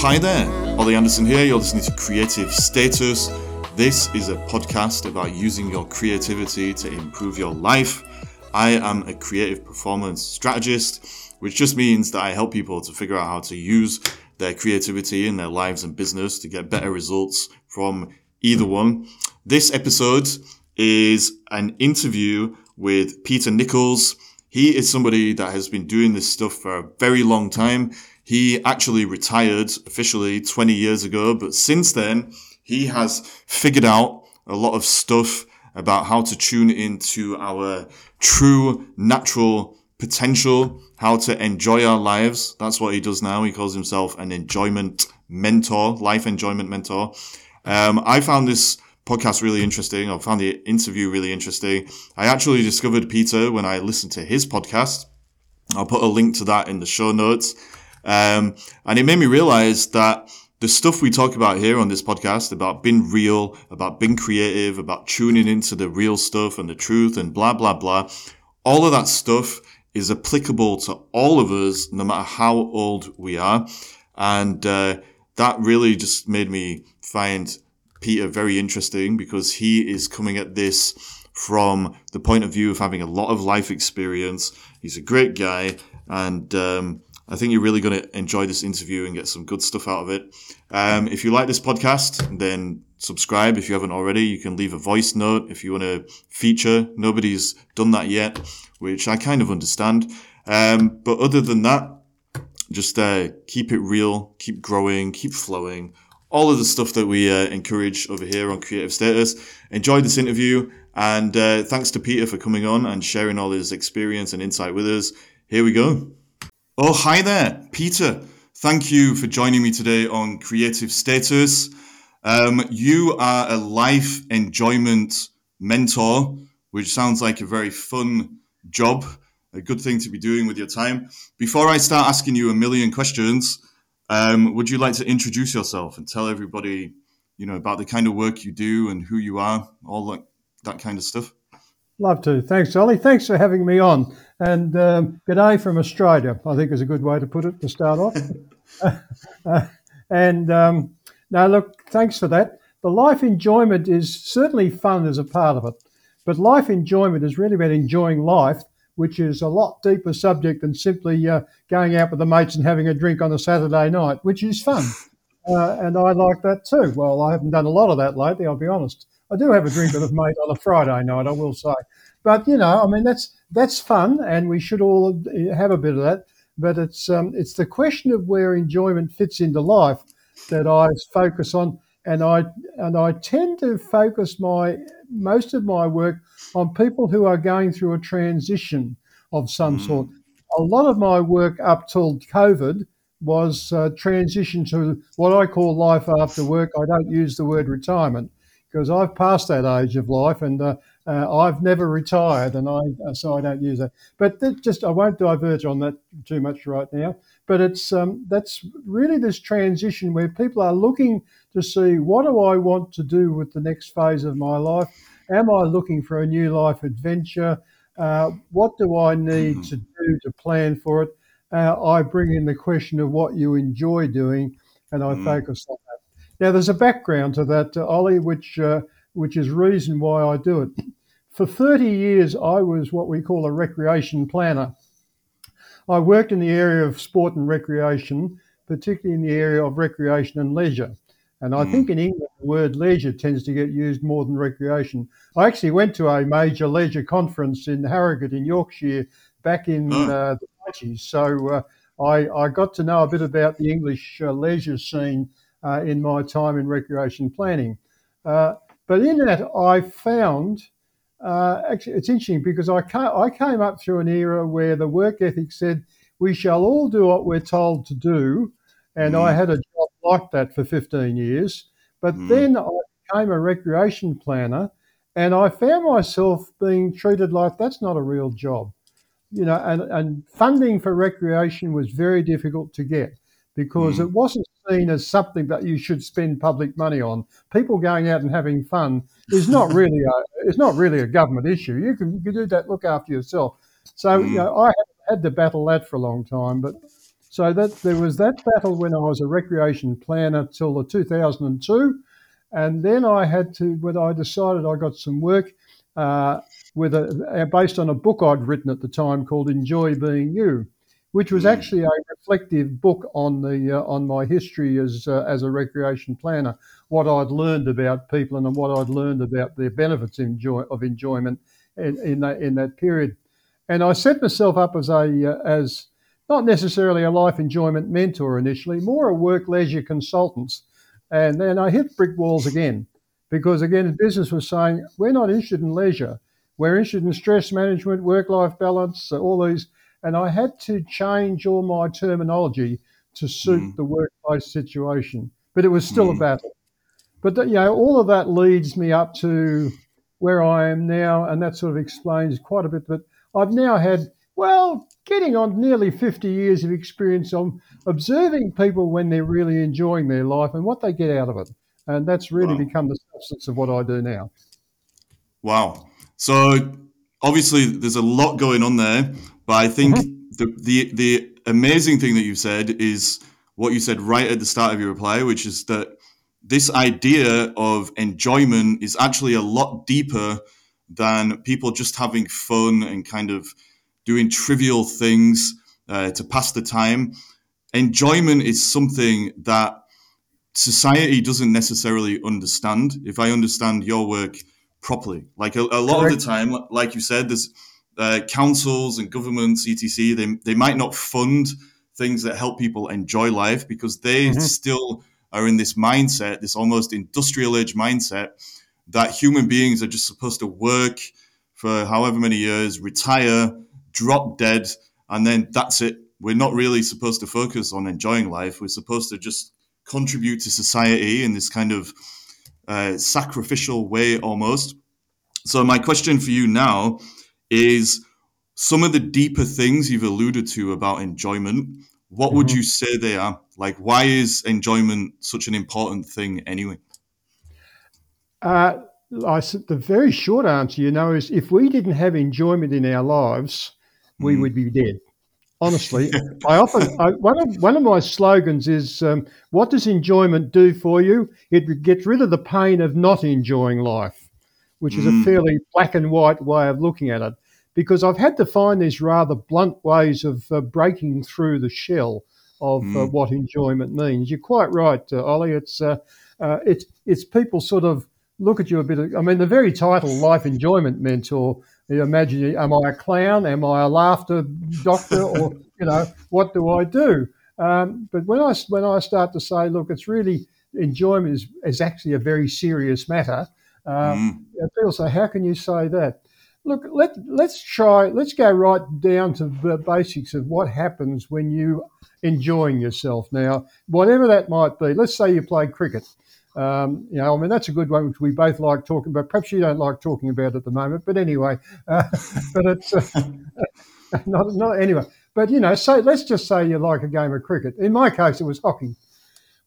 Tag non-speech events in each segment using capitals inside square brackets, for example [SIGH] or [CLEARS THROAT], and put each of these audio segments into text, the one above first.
Hi there. Ollie Anderson here. You're listening to Creative Status. This is a podcast about using your creativity to improve your life. I am a creative performance strategist, which just means that I help people to figure out how to use their creativity in their lives and business to get better results from either one. This episode is an interview with Peter Nicholls. He is somebody that has been doing this stuff for a very long time. He actually retired officially 20 years ago, but since then, he has figured out a lot of stuff about how to tune into our true natural potential, how to enjoy our lives. That's what he does now. He calls himself an enjoyment mentor, life enjoyment mentor. Um, I found this podcast really interesting. I found the interview really interesting. I actually discovered Peter when I listened to his podcast. I'll put a link to that in the show notes. Um, and it made me realize that the stuff we talk about here on this podcast about being real, about being creative, about tuning into the real stuff and the truth and blah, blah, blah. All of that stuff is applicable to all of us, no matter how old we are. And, uh, that really just made me find Peter very interesting because he is coming at this from the point of view of having a lot of life experience. He's a great guy and, um, I think you're really going to enjoy this interview and get some good stuff out of it. Um, if you like this podcast, then subscribe if you haven't already. You can leave a voice note if you want to feature. Nobody's done that yet, which I kind of understand. Um, but other than that, just uh, keep it real, keep growing, keep flowing. All of the stuff that we uh, encourage over here on Creative Status. Enjoy this interview, and uh, thanks to Peter for coming on and sharing all his experience and insight with us. Here we go. Oh, hi there, Peter. Thank you for joining me today on Creative Status. Um, you are a life enjoyment mentor, which sounds like a very fun job, a good thing to be doing with your time. Before I start asking you a million questions, um, would you like to introduce yourself and tell everybody, you know, about the kind of work you do and who you are, all that, that kind of stuff? Love to. Thanks, Ollie. Thanks for having me on. And um, good day from Australia, I think is a good way to put it to start off. [LAUGHS] uh, and um, now, look, thanks for that. The life enjoyment is certainly fun as a part of it, but life enjoyment is really about enjoying life, which is a lot deeper subject than simply uh, going out with the mates and having a drink on a Saturday night, which is fun. [LAUGHS] Uh, and I like that too. Well, I haven't done a lot of that lately, I'll be honest. I do have a drink with a mate on a Friday night, I will say. But you know, I mean, that's that's fun, and we should all have a bit of that. But it's um, it's the question of where enjoyment fits into life that I focus on, and I and I tend to focus my most of my work on people who are going through a transition of some mm. sort. A lot of my work up till COVID was uh, transition to what I call life after work. I don't use the word retirement because I've passed that age of life, and uh, uh, I've never retired, and I uh, so I don't use that. But just I won't diverge on that too much right now. But it's um, that's really this transition where people are looking to see what do I want to do with the next phase of my life. Am I looking for a new life adventure? Uh, what do I need to do to plan for it? Uh, I bring in the question of what you enjoy doing, and I mm. focus on that. Now, there's a background to that, uh, Ollie, which uh, which is reason why I do it. For 30 years, I was what we call a recreation planner. I worked in the area of sport and recreation, particularly in the area of recreation and leisure. And I mm. think in England, the word leisure tends to get used more than recreation. I actually went to a major leisure conference in Harrogate in Yorkshire back in oh. uh, the 90s. So uh, I, I, got to know a bit about the English uh, leisure scene uh, in my time in recreation planning. Uh, but in that, I found uh, actually, it's interesting because I, I came up through an era where the work ethic said we shall all do what we're told to do. And mm. I had a job like that for 15 years. But mm. then I became a recreation planner and I found myself being treated like that's not a real job. You know, and, and funding for recreation was very difficult to get because mm. it wasn't seen as something that you should spend public money on. People going out and having fun is not [LAUGHS] really a it's not really a government issue. You can, you can do that. Look after yourself. So mm. you know, I had to battle that for a long time, but So that there was that battle when I was a recreation planner till the 2002, and then I had to when I decided I got some work uh, with a based on a book I'd written at the time called Enjoy Being You, which was actually a reflective book on the uh, on my history as uh, as a recreation planner, what I'd learned about people and what I'd learned about their benefits enjoy, of enjoyment in, in that in that period, and I set myself up as a uh, as not necessarily a life enjoyment mentor initially, more a work leisure consultant, and then I hit brick walls again because again business was saying we're not interested in leisure, we're interested in stress management, work life balance, all these and I had to change all my terminology to suit mm. the workplace situation. But it was still mm. a battle. But you know, all of that leads me up to where I am now, and that sort of explains quite a bit. But I've now had well, getting on nearly 50 years of experience on observing people when they're really enjoying their life and what they get out of it. And that's really wow. become the substance of what I do now. Wow. So obviously, there's a lot going on there. But I think mm-hmm. the, the the amazing thing that you said is what you said right at the start of your reply, which is that this idea of enjoyment is actually a lot deeper than people just having fun and kind of doing trivial things uh, to pass the time. Enjoyment is something that society doesn't necessarily understand. If I understand your work properly, like a, a lot Correct. of the time, like you said, there's uh, councils and governments, etc., they, they might not fund things that help people enjoy life because they mm-hmm. still are in this mindset, this almost industrial age mindset, that human beings are just supposed to work for however many years, retire, drop dead, and then that's it. We're not really supposed to focus on enjoying life. We're supposed to just contribute to society in this kind of uh, sacrificial way almost. So, my question for you now is some of the deeper things you've alluded to about enjoyment. What mm-hmm. would you say they are? Like, why is enjoyment such an important thing anyway? Uh, I, the very short answer, you know, is if we didn't have enjoyment in our lives, we mm. would be dead. Honestly, [LAUGHS] I often I, one of one of my slogans is, um, "What does enjoyment do for you? It gets rid of the pain of not enjoying life." Which is mm. a fairly black and white way of looking at it. Because I've had to find these rather blunt ways of uh, breaking through the shell of uh, mm. uh, what enjoyment means. You're quite right, uh, Ollie. It's uh, uh, it's it's people sort of look at you a bit. Of, I mean, the very title, life enjoyment mentor. You imagine, am I a clown? Am I a laughter doctor? or you know, what do I do? Um, but when I when I start to say, look, it's really enjoyment is, is actually a very serious matter. Um, mm. People say, "How can you say that?" Look, let let's try. Let's go right down to the basics of what happens when you enjoying yourself. Now, whatever that might be. Let's say you play cricket. Um, you know, I mean, that's a good one which we both like talking about. Perhaps you don't like talking about at the moment, but anyway, uh, [LAUGHS] but it's uh, [LAUGHS] not, not anyway. But you know, so let's just say you like a game of cricket. In my case, it was hockey.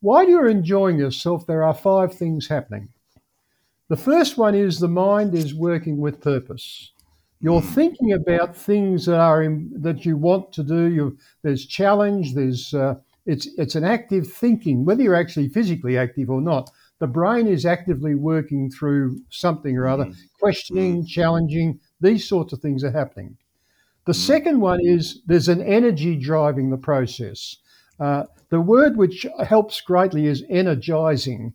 While you're enjoying yourself, there are five things happening. The first one is the mind is working with purpose. You're thinking about things that are in, that you want to do. You, there's challenge. There's uh, it's it's an active thinking, whether you're actually physically active or not. The brain is actively working through something or other, mm-hmm. questioning, challenging. These sorts of things are happening. The second one is there's an energy driving the process. Uh, the word which helps greatly is energizing.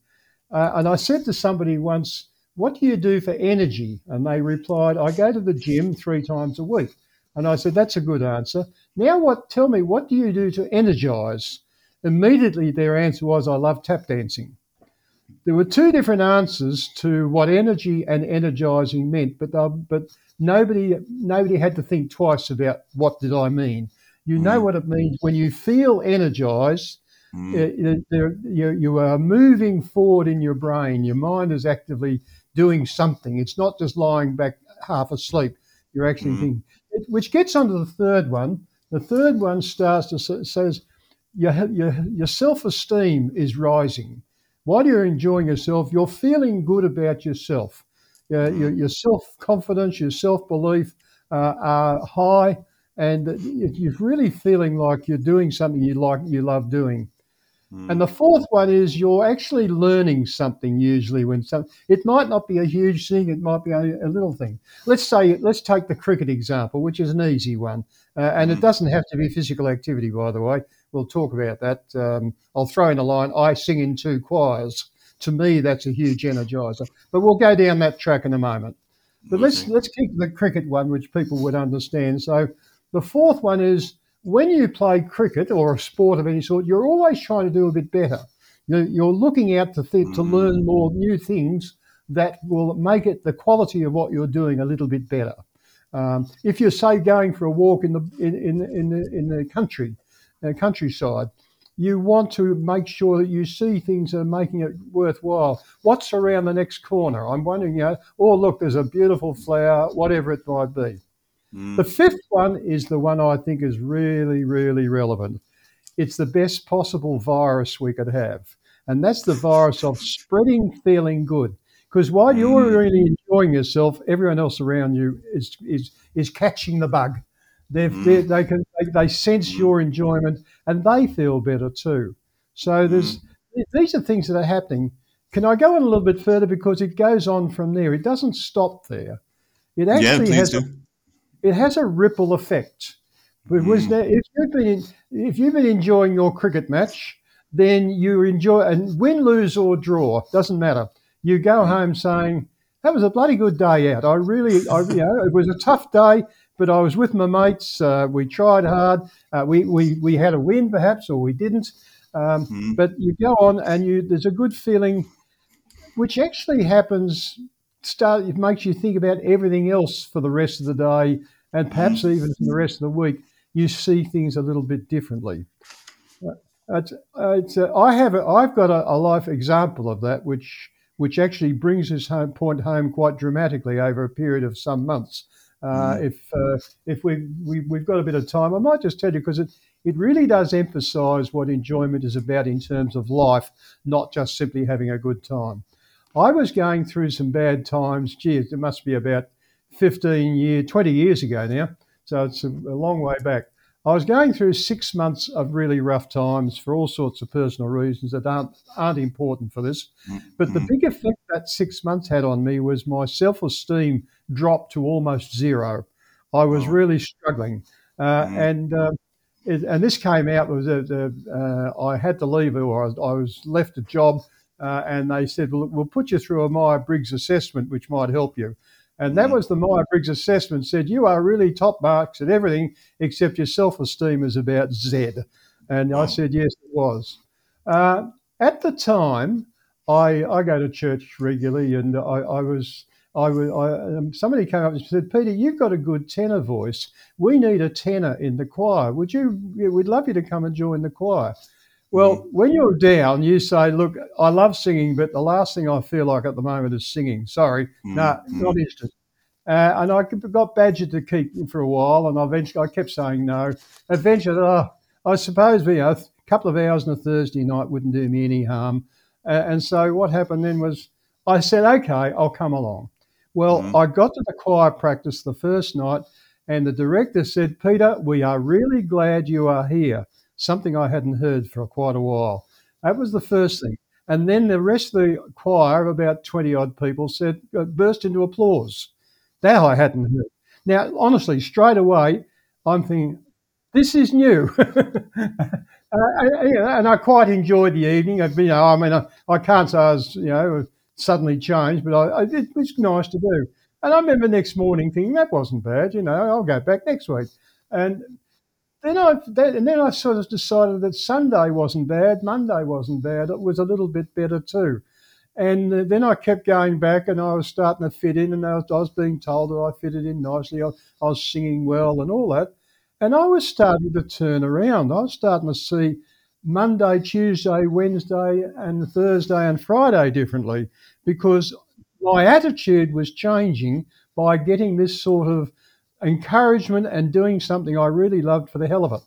Uh, and I said to somebody once, What do you do for energy? And they replied, I go to the gym three times a week. And I said, That's a good answer. Now, what? tell me, what do you do to energize? Immediately, their answer was, I love tap dancing. There were two different answers to what energy and energizing meant, but but nobody nobody had to think twice about what did I mean. You know mm. what it means when you feel energized Mm. you, you are moving forward in your brain. Your mind is actively doing something. It's not just lying back half asleep. You're actually mm. thinking, which gets onto the third one. The third one starts to says your, your, your self esteem is rising. While you're enjoying yourself, you're feeling good about yourself. Uh, your, your self confidence, your self belief uh, are high, and you're really feeling like you're doing something you like, you love doing. Mm. And the fourth one is you're actually learning something usually when some it might not be a huge thing, it might be a, a little thing. Let's say let's take the cricket example, which is an easy one, uh, and it Mm. doesn't have to be physical activity, by the way. We'll talk about that. Um, I'll throw in a line. I sing in two choirs. To me, that's a huge energizer. But we'll go down that track in a moment. But let's let's keep the cricket one, which people would understand. So the fourth one is when you play cricket or a sport of any sort, you're always trying to do a bit better. You're, you're looking out to th- to learn more new things that will make it the quality of what you're doing a little bit better. Um, if you're say going for a walk in the in in, in the in the country, uh, countryside, you want to make sure that you see things that are making it worthwhile. What's around the next corner? I'm wondering, you know, oh look, there's a beautiful flower, whatever it might be. Mm. The fifth one is the one I think is really, really relevant. It's the best possible virus we could have, and that's the virus of spreading feeling good. Because while you're Mm. really enjoying yourself, everyone else around you is is is catching the bug. They've, Mm. they they can they, they sense your enjoyment and they feel better too. So there's these are things that are happening. Can I go on a little bit further because it goes on from there? It doesn't stop there. It actually please has a do. It has a ripple effect. But was Mm. there, if you've been if you've been enjoying your cricket match, then you enjoy and win, lose or draw doesn't matter. You go home saying that was a bloody good day out. I really, I, you know, it was a tough day, but I was with my mates. Uh, we tried hard. Uh, we, we we had a win perhaps or we didn't. Um, Mm. but you go on and you there's a good feeling, which actually happens. Start it makes you think about everything else for the rest of the day, and perhaps even for the rest of the week. You see things a little bit differently. Uh, It's, uh, it's, uh, I have a, I've got a, a life example of that, which which actually brings this home point home quite dramatically over a period of some months. Uh, Mm. If uh, if we, we we've got a bit of time, I might just tell you because it it really does emphasise what enjoyment is about in terms of life, not just simply having a good time. I was going through some bad times. Gee, it must be about 15 years, 20 years ago now. So it's a, a long way back. I was going through six months of really rough times for all sorts of personal reasons that aren't, aren't important for this. But the big effect that six months had on me was my self esteem dropped to almost zero. I was Oh. really struggling. Uh, Mm. and uh, it, and this came out was uh, the, uh, I had to leave or I was, I was left a job uh, and they said, well, we'll put you through a Meyer Briggs assessment, which might help you. And that was the Meyer Briggs assessment said, you are really top marks at everything except your self esteem is about Z. And I said, yes, it was. Uh, at the time, I, I go to church regularly and I, I was. I, I um, somebody came up and said, "Peter, you've got a good tenor voice. We need a tenor in the choir. Would you? We'd love you to come and join the choir." Well, when you're down, you say, "Look, I love singing, but the last thing I feel like at the moment is singing. Sorry, Mm. no, not interested." Uh, and I got badgered to keep for a while, and I eventually I kept saying no. Eventually, oh, I suppose you know, a couple of hours on a Thursday night wouldn't do me any harm. Uh, and so what happened then was I said, "Okay, I'll come along." Well, Mhm. I got to the choir practice the first night, and the director said, Peter, we are really glad you are here. Something I hadn't heard for quite a while. That was the first thing. And then the rest of the choir, about 20 odd people, said, uh, burst into applause. That I hadn't heard. Now, honestly, straight away, I'm thinking, this is new. [LAUGHS] uh, I- and I quite enjoyed the evening. I, you know, I mean, I, I can't say I was, you know, suddenly changed, but I, it was nice to do. And I remember next morning thinking that wasn't bad. You know, I'll go back next week. And then I and then I sort of decided that Sunday wasn't bad, Monday wasn't bad. It was a little bit better too. And uh, then I kept going back, and I was starting to fit in, and I was, I was being told that I fitted in nicely. I, I was singing well, and all that. And I was starting to turn around. I was starting to see Monday, Tuesday, Wednesday, and Thursday and Friday differently because my attitude was changing by getting this sort of encouragement and doing something I really loved for the hell of it.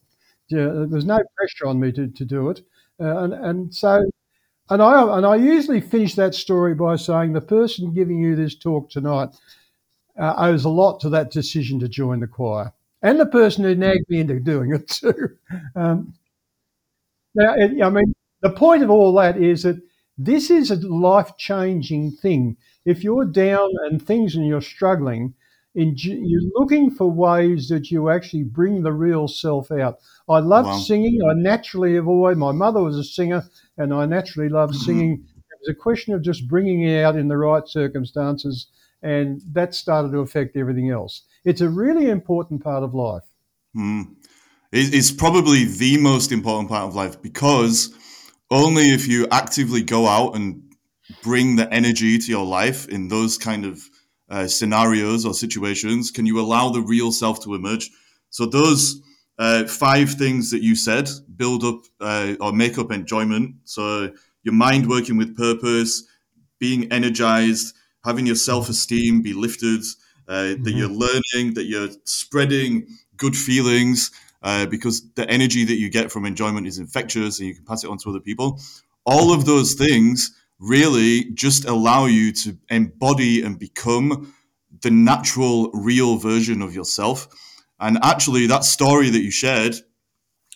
Yeah, there was no pressure on me to, to do it. Uh, and, and so, and I, and I usually finish that story by saying the person giving you this talk tonight uh, owes a lot to that decision to join the choir. and the person who nagged me into doing it too. [LAUGHS] Um, now, it, I mean, the point of all that is that this is a life changing thing. If you're down and things and you're struggling, you're looking for ways that you actually bring the real self out. I love wow. singing. I naturally have always, my mother was a singer, and I naturally love mm-hmm. singing. It was a question of just bringing it out in the right circumstances, and that started to affect everything else. It's a really important part of life. Mm. It's probably the most important part of life because only if you actively go out and bring the energy to your life in those kind of uh, scenarios or situations can you allow the real self to emerge. So those uh, five things that you said build up uh, or make up enjoyment. So your mind working with purpose, being energized, having your self esteem be lifted, uh, mm-hmm. that you're learning, that you're spreading good feelings. Uh, because the energy that you get from enjoyment is infectious and you can pass it on to other people. All of those things really just allow you to embody and become the natural, real version of yourself. And actually, that story that you shared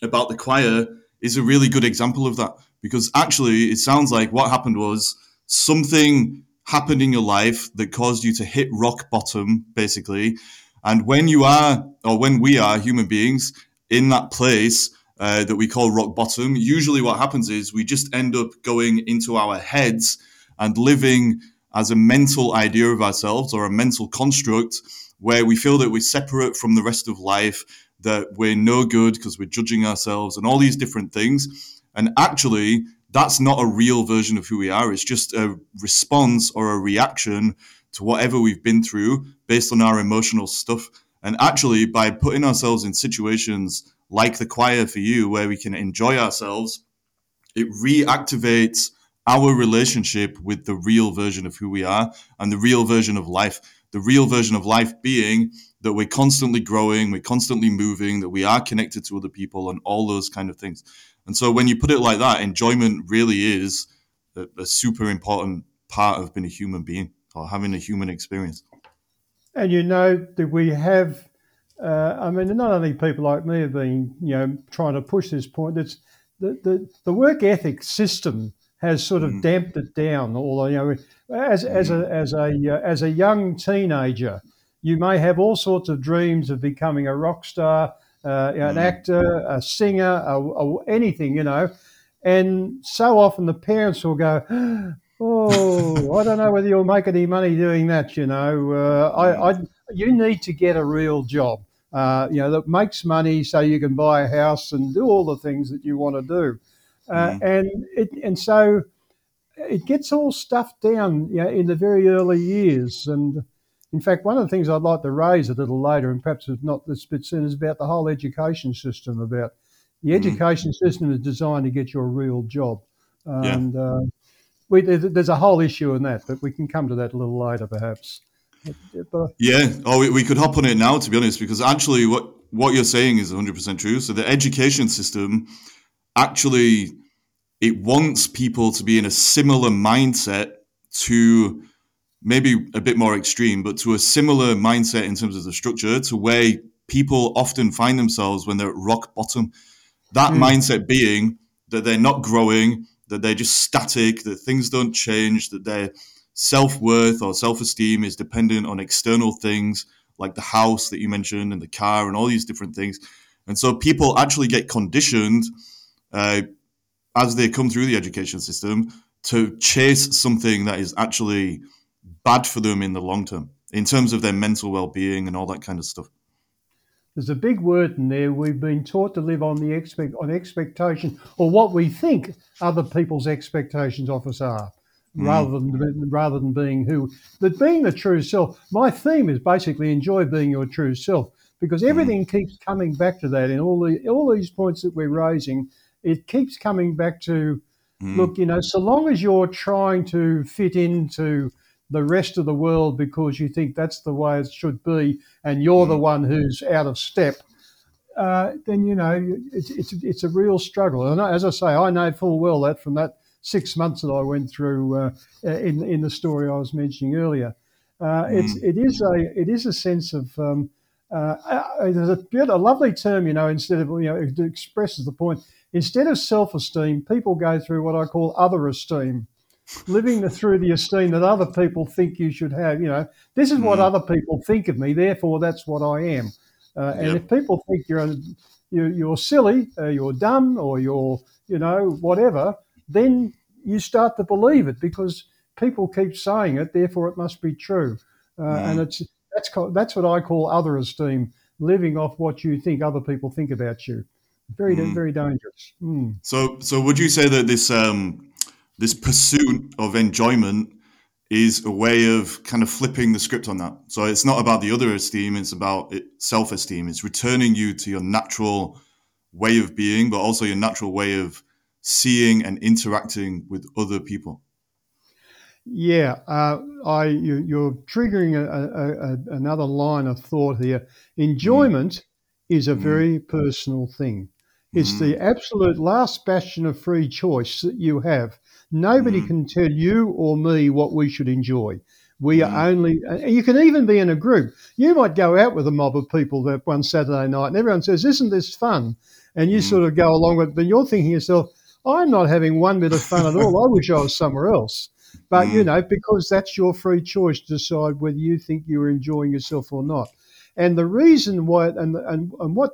about the choir is a really good example of that because actually, it sounds like what happened was something happened in your life that caused you to hit rock bottom, basically. And when you are, or when we are human beings in that place, uh, that we call rock bottom, usually what happens is we just end up going into our heads and living as a mental idea of ourselves or a mental construct where we feel that we're separate from the rest of life, that we're no good because we're judging ourselves and all these different things. And actually, that's not a real version of who we are. It's just a response or a reaction to whatever we've been through based on our emotional stuff. And actually, by putting ourselves in situations like the choir for you, where we can enjoy ourselves, it reactivates our relationship with the real version of who we are and the real version of life. The real version of life being that we're constantly growing, we're constantly moving, that we are connected to other people, and all those kind of things. And so, when you put it like that, enjoyment really is a, a super important part of being a human being or having a human experience. And you know that we have uh, I mean, not only people like me have been, you know, trying to push this point. It's the, the, the work ethic system has sort of mm. damped it down. Although, you know, as, as a as a uh, as a young teenager, you may have all sorts of dreams of becoming a rock star, uh, an mm. actor, a singer, a, a, anything, you know. And so often the parents will go, [GASPS] "Oh, I don't know whether you'll make any money doing that." You know, uh, I, I you need to get a real job uh, you know, that makes money so you can buy a house and do all the things that you want to do. Uh, mm. And it, and so it gets all stuffed down you know, in the very early years. And in fact, one of the things I'd like to raise a little later, and perhaps it's not this bit soon, is about the whole education system. About the mm. education system is designed to get you a real job, and yeah. uh, we, there's a whole issue in that, but we can come to that a little later, perhaps. Yeah, oh, we, we could hop on it now, to be honest, because actually, what what you're saying is 100% true. So the education system actually it wants people to be in a similar mindset to maybe a bit more extreme, but to a similar mindset in terms of the structure to where people often find themselves when they're at rock bottom. That mm. mindset being that they're not growing, that they're just static, that things don't change, that they're self worth or self esteem is dependent on external things like the house that you mentioned and the car and all these different things. And so people actually get conditioned uh, as they come through the education system to chase something that is actually bad for them in the long term in terms of their mental well being and all that kind of stuff. There's a big word in there. We've been taught to live on the expect on expectation or what we think other people's expectations of us are mm. rather than rather than being who. But being the true self. My theme is basically enjoy being your true self because mm. everything mm. keeps coming back to that in all the all these points that we're raising. It keeps coming back to mm. look, you know, so long as you're trying to fit into the rest of the world because you think that's the way it should be, and you're the mm. one who's out of step. Uh, then you know it's, it's it's a real struggle. And as I say, I know full well that from that six months that I went through uh, in in the story I was mentioning earlier. Uh, mm. It's it is a it is a sense of um, uh, there's a, a lovely term, you know, instead of, you know, it expresses the point. Instead of self esteem, people go through what I call other esteem, living through the esteem that other people think you should have. You know, this is what mm. other people think of me, therefore that's what I am. Uh, and yep. if people think you're, you're, you're silly, uh, you're dumb, or you're, you know, whatever, then you start to believe it because people keep saying it, therefore it must be true. Uh, mm. And it's that's that's what I call other esteem, living off what you think other people think about you. Very mm. very dangerous. Mm. So so would you say that this um, this pursuit of enjoyment is a way of kind of flipping the script on that? So it's not about the other esteem; it's about it, self esteem. It's returning you to your natural way of being, but also your natural way of seeing and interacting with other people. Yeah, uh, I you, are triggering a, a, a, another line of thought here. Enjoyment mm. is a mm. very personal thing. It's mm. the absolute last bastion of free choice that you have. Nobody mm. can tell you or me what we should enjoy. We are mm. only, you can even be in a group. You might go out with a mob of people that one Saturday night and everyone says, Isn't this fun? And you mm. sort of go along with it, but you're thinking yourself, I'm not having one bit of fun at all. I wish I was somewhere else. But mm. you know, because that's your free choice to decide whether you think you're enjoying yourself or not. And the reason why and and, and what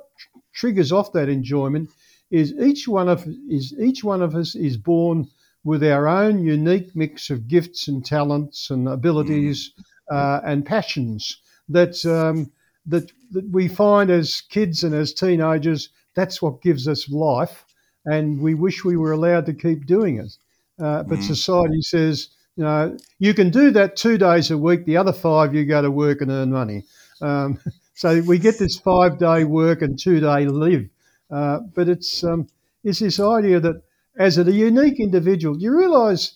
triggers off that enjoyment is each one of is each one of us is born with our own unique mix of gifts and talents and abilities mm. uh, and passions that um, that that we find as kids and as teenagers. That's what gives us life, and we wish we were allowed to keep doing it. Uh, but mm. society says you know, you can do that two days a week. The other five, you go to work and earn money. Um, [LAUGHS] so we get this five day work and two day live. Uh, but it's um, it's this idea that as a unique individual, you realise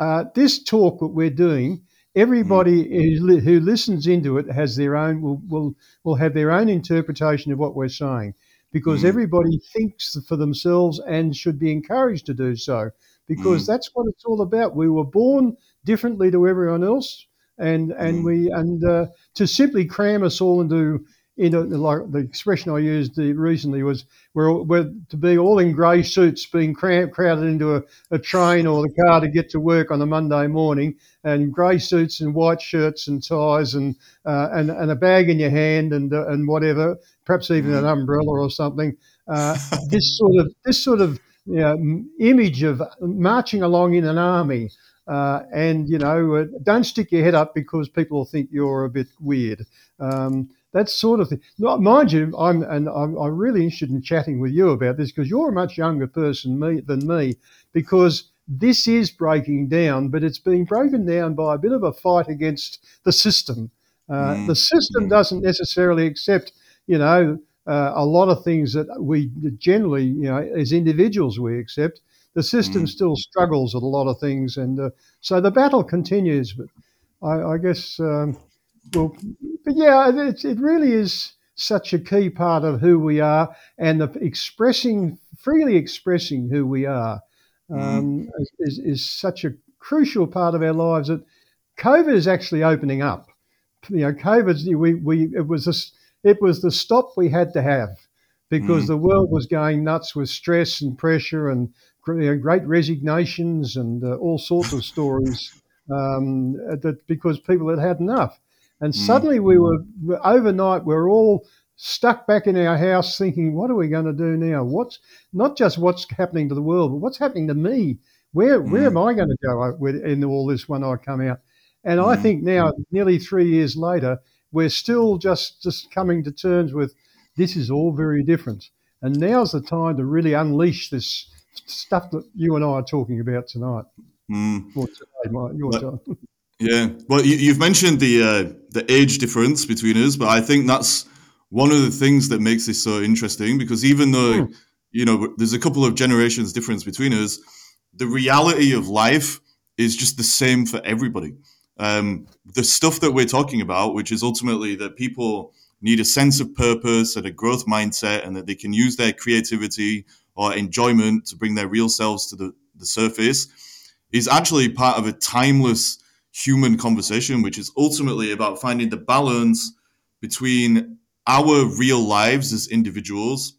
uh, this talk that we're doing. Everybody mm. who, who listens into it has their own will, will will have their own interpretation of what we're saying, because mm. everybody thinks for themselves and should be encouraged to do so because mm. that's what it's all about. We were born differently to everyone else, and and mm. we and uh, to simply cram us all into like the expression I used recently was we're, we're to be all in grey suits being cram, crowded into a, a train or the car to get to work on a Monday morning, and grey suits and white shirts and ties and uh, and and a bag in your hand and uh, and whatever, perhaps even mm. an umbrella or something. Uh, [LAUGHS] this sort of this sort of you know, image of marching along in an army. Uh, and you know, uh, don't stick your head up because people will think you're a bit weird. Um, that sort of thing. mind you, I'm and I'm, I'm, really interested in chatting with you about this because you're a much younger person me, than me. Because this is breaking down, but it's being broken down by a bit of a fight against the system. Uh, mm. The system mm. doesn't necessarily accept, you know, uh, a lot of things that we generally, you know, as individuals we accept. The system mm. still struggles with a lot of things, and uh, so the battle continues. But I, I guess, um, well, but yeah, it, it really is such a key part of who we are, and the expressing freely expressing who we are mm. um, mm. is, is such a crucial part of our lives that COVID is actually opening up. You know, COVID, we, we it was this it was the stop we had to have because mm. the world was going nuts with stress and pressure and great resignations and uh, all sorts of stories um, that because people had had enough. And mm. suddenly we were overnight, we we're all stuck back in our house thinking, what are we going to do now? What's not just what's happening to the world, but what's happening to me? Where mm. where am I going to go in all this when I come out? And I mm. think now, nearly three years later, we're still just just coming to terms with this is all very different. And now's the time to really unleash this stuff that you and I are talking about tonight. Mm. Today, my, your time. [LAUGHS] Yeah, well, you, have mentioned the uh, the age difference between us, but I think that's one of the things that makes this so interesting because even though mm. you know there's a couple of generations difference between us, the reality of life is just the same for everybody um, the stuff that we're talking about, which is ultimately that people need a sense of purpose and a growth mindset, and that they can use their creativity or enjoyment to bring their real selves to the, the surface, is actually part of a timeless human conversation, which is ultimately about finding the balance between our real lives as individuals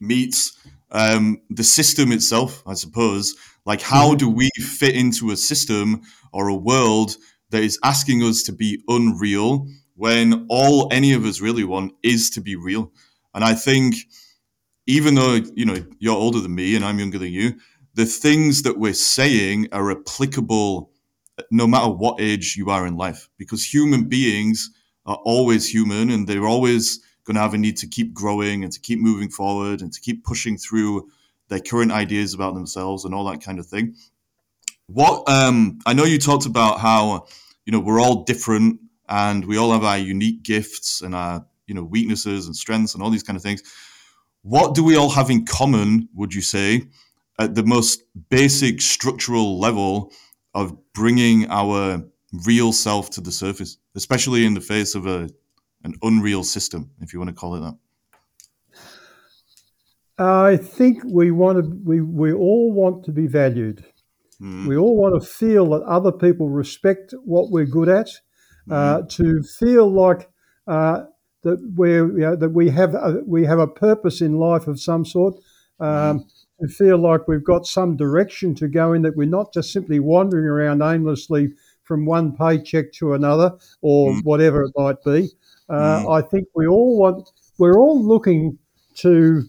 meets um, the system itself, I suppose. Like, how mm-hmm. do we fit into a system or a world that is asking us to be unreal when all any of us really want is to be real? And I think, even though you know you're older than me and I'm younger than you, the things that we're saying are applicable no matter what age you are in life, because human beings are always human and they're always going to have a need to keep growing and to keep moving forward and to keep pushing through their current ideas about themselves and all that kind of thing. What um, I know you talked about how you know we're all different and we all have our unique gifts and our you know weaknesses and strengths and all these kind of things. What do we all have in common? Would you say at the most basic structural level of bringing our real self to the surface, especially in the face of a an unreal system, if you want to call it that? I think we want to. We we all want to be valued. Mm. We all want to feel that other people respect what we're good at. Mm. Uh, to feel like uh, that we're you know, that we have a, we have a purpose in life of some sort. Um, mm. To feel like we've got some direction to go in. That we're not just simply wandering around aimlessly from one paycheck to another or mm. whatever it might be. Uh, mm. I think we all want, we're all looking to,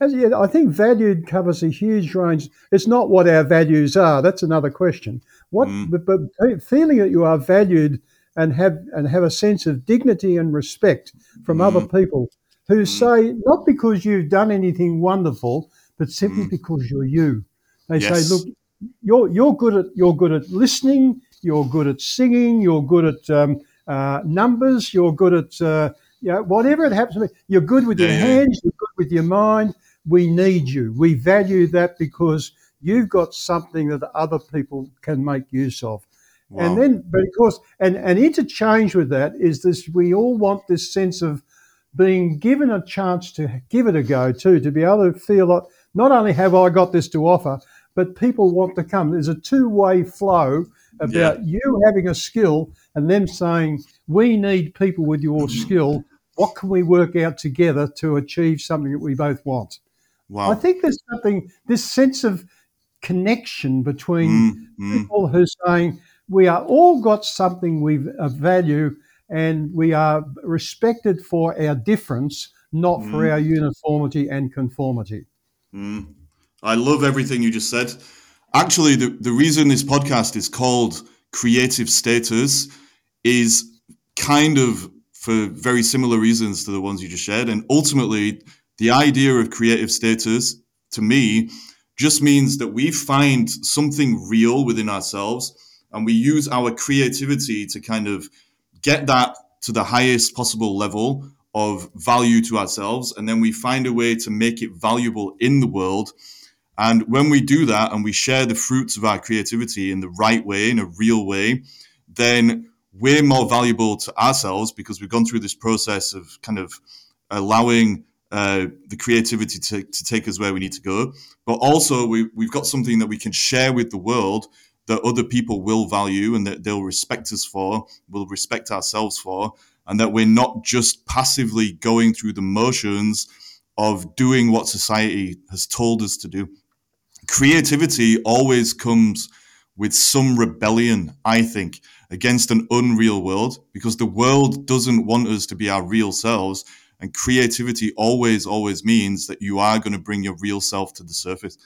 as yeah, I think valued covers a huge range. It's not what our values are. That's another question. What, mm. but, feeling that you are valued and have and have a sense of dignity and respect from mm. other people who mm. say not because you've done anything wonderful, but simply mm. because you're you. They yes. say, look, you're you're good at you're good at listening, you're good at singing, you're good at um, uh, numbers. You're good at uh, you know, whatever it happens to be. You're good with your hands. You're good with your mind. We need you. We value that because you've got something that other people can make use of. Wow. And then, but of course, and, and interchange with that is this we all want this sense of being given a chance to give it a go too, to be able to feel like not only have I got this to offer, but people want to come. There's a two way flow about yeah. you having a skill and them saying, we need people with your [CLEARS THROAT] skill. What can we work out together to achieve something that we both want? Wow. I think there's something, this sense of connection between mm, mm. people who are saying, we are all got something we value and we are respected for our difference, not mm. for our uniformity and conformity. Mm. I love everything you just said. Actually, the, the reason this podcast is called Creative Status is kind of for very similar reasons to the ones you just shared. And ultimately, the idea of creative status to me just means that we find something real within ourselves and we use our creativity to kind of get that to the highest possible level of value to ourselves. And then we find a way to make it valuable in the world and when we do that and we share the fruits of our creativity in the right way, in a real way, then we're more valuable to ourselves because we've gone through this process of kind of allowing uh, the creativity to, to take us where we need to go. But also, we, we've got something that we can share with the world that other people will value and that they'll respect us for, will respect ourselves for, and that we're not just passively going through the motions of doing what society has told us to do creativity always comes with some rebellion, I think, against an unreal world because the world doesn't want us to be our real selves. And creativity always, always means that you are going to bring your real self to the surface.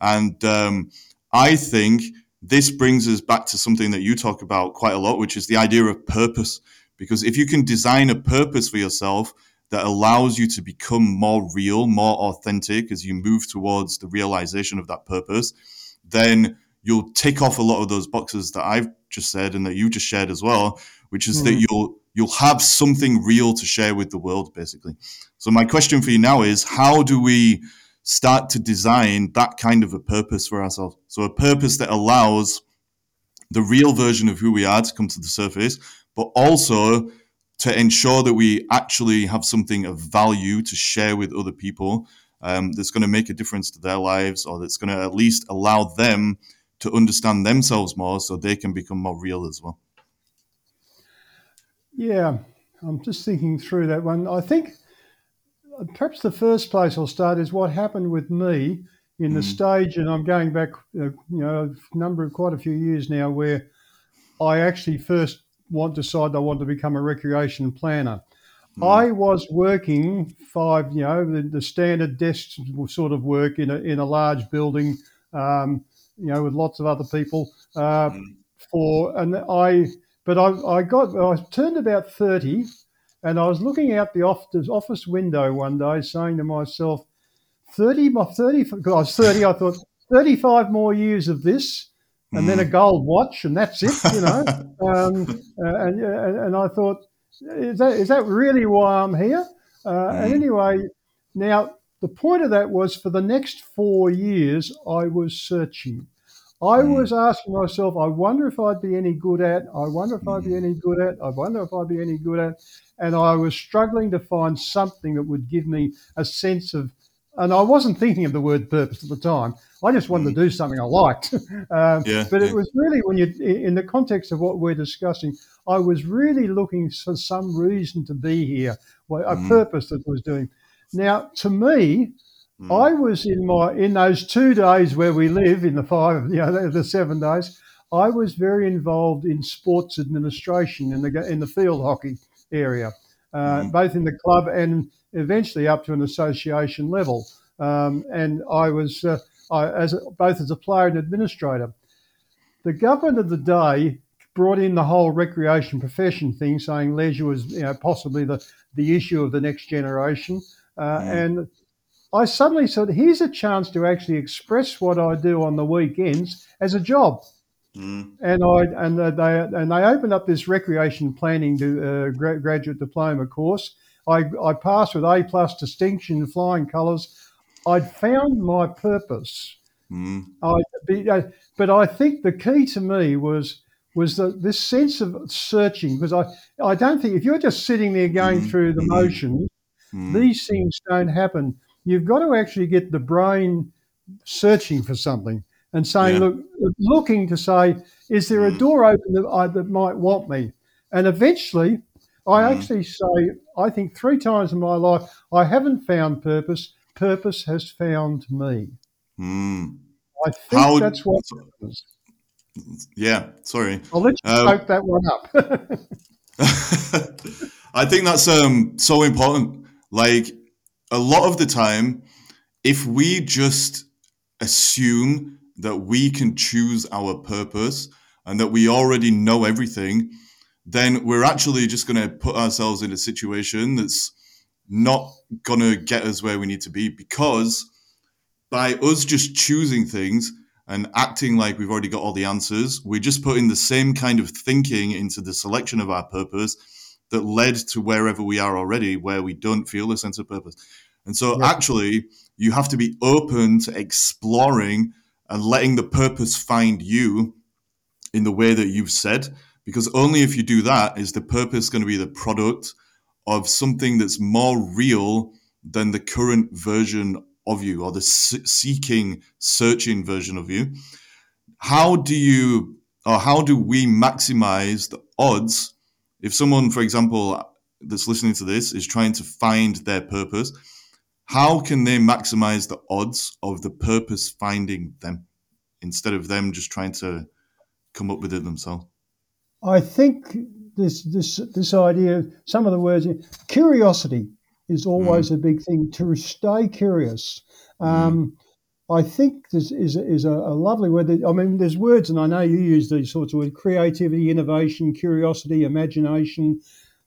And um, I think this brings us back to something that you talk about quite a lot, which is the idea of purpose. Because if you can design a purpose for yourself that allows you to become more real, more authentic as you move towards the realization of that purpose, then you'll tick off a lot of those boxes that I've just said and that you just shared as well, which is mm. that you'll you'll have something real to share with the world basically. So my question for you now is how do we start to design that kind of a purpose for ourselves? So a purpose that allows the real version of who we are to come to the surface, but also to ensure that we actually have something of value to share with other people um, that's going to make a difference to their lives or that's going to at least allow them to understand themselves more so they can become more real as well. Yeah, I'm just thinking through that one. I think perhaps the first place I'll start is what happened with me in the stage, and I'm going back, uh, you know, a number of quite a few years now, where I actually first want decided I want to become a recreation planner. I was working five, you know, the, the standard desk sort of work in a in a large building, um, you know, with lots of other people. Uh, for and I, but I, I got I turned about thirty, and I was looking out the office office window one day, saying to myself, 30, 30 because I was 30, I thought 35 more years of this and then a gold watch and that's it, you know. [LAUGHS] um, uh, and, and, and I thought, is that, is that really why I'm here? Uh, and anyway, now the point of that was for the next four years, I was searching. I was asking myself, I wonder if I'd be any good at, I wonder if I'd be any good at, I wonder if I'd be any good at. And I was struggling to find something that would give me a sense of and I wasn't thinking of the word purpose at the time. I just wanted mm. to do something I liked. um, [LAUGHS] yeah, but yeah. it was really when you, in the context of what we're discussing, I was really looking for some reason to be here, a mm. purpose that I was doing. Now, to me, mm. I was in my in those two days where we live in the five, [LAUGHS] you know, the seven days. I was very involved in sports administration in the in the field hockey area, uh, mm. both in the club and eventually up to an association level. Um, and I was, uh, I, as a, both as a player and administrator. The government of the day brought in the whole recreation profession thing, saying leisure was you know, possibly the, the issue of the next generation. Uh, mm. And I suddenly said, here's a chance to actually express what I do on the weekends as a job. Mm. And I and they and they opened up this recreation planning to, uh, graduate diploma course, I, I passed with A plus distinction in flying colours. I'd found my purpose. Mm. I, uh, but I think the key to me was was the, this sense of searching because I, I don't think if you're just sitting there going mm. through the mm. motions, mm. these things don't happen. You've got to actually get the brain searching for something and saying, yeah. look, looking to say, is there a mm. door open that, I, that might want me? And eventually, I mm. actually say, I think three times in my life, I haven't found purpose. Purpose has found me. Mm. I think How, that's what happens. Yeah, sorry. I'll let you uh, that one up. [LAUGHS] I think that's um, so important. Like a lot of the time, if we just assume that we can choose our purpose and that we already know everything, then we're actually just going to put ourselves in a situation that's not going to get us where we need to be because by us just choosing things and acting like we've already got all the answers, we're just putting the same kind of thinking into the selection of our purpose that led to wherever we are already, where we don't feel a sense of purpose. And so, yeah. actually, you have to be open to exploring and letting the purpose find you in the way that you've said because only if you do that is the purpose going to be the product of something that's more real than the current version of you or the seeking searching version of you. How do you or how do we maximize the odds if someone for example that's listening to this is trying to find their purpose? How can they maximize the odds of the purpose finding them instead of them just trying to come up with it themselves I think this this this idea, some of the words, curiosity is always mm. a big thing. To stay curious. Mm. Um, mm. I think this is is a, a lovely word. I mean, there's words, and I know you use these sorts of words: creativity, innovation, curiosity, imagination.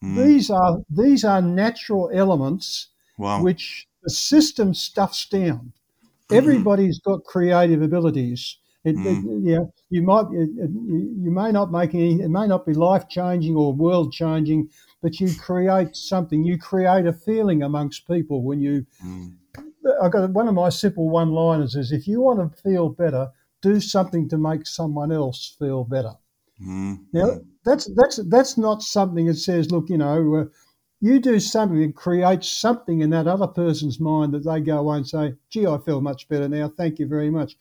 Mm. These are these are natural elements wow. which the system stuffs down. Mm-hmm. Everybody's got creative abilities. It, mm. it, yeah, you might you may not make any. It may not be life changing or world changing, but you create something. You create a feeling amongst people when you. Mm. I got one of my simple one liners is if you want to feel better, do something to make someone else feel better. Mm. Now that's that's that's not something that says, look, you know. Uh, you do something and create something in that other person's mind that they go away and say, gee, I feel much better now. Thank you very much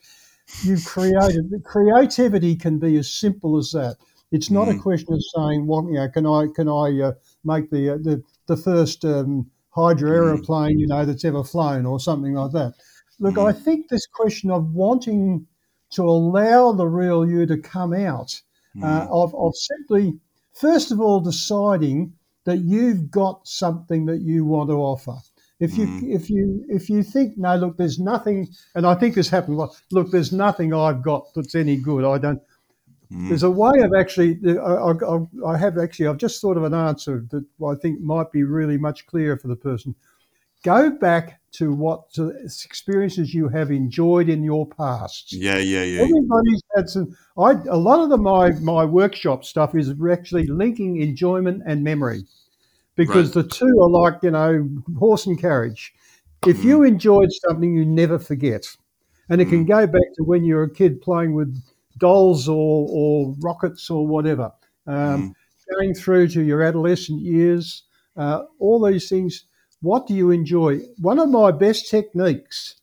you've created. Creativity can be as simple as that. It's not a question of saying, "Well, you know, can I can I uh, make the uh, the the first um, hydro aeroplane you know that's ever flown or something like that?" Look, I think this question of wanting to allow the real you to come out, uh, of of simply first of all deciding that you've got something that you want to offer. If you mm. if you if you think no, look, there's nothing, and I think this happened. Well, look, there's nothing I've got that's any good. I don't. Mm. There's a way of actually. I, I, I have actually. I've just thought of an answer that I think might be really much clearer for the person. Go back to what to experiences you have enjoyed in your past. Yeah, yeah, yeah. Everybody's had some. I a lot of the, my my workshop stuff is actually linking enjoyment and memory, because Right. the two are like you know horse and carriage. If you enjoyed something, you never forget, and it can go back to when you were a kid playing with dolls or or rockets or whatever. Um, Going through to your adolescent years, uh, all these things. What do you enjoy? One of my best techniques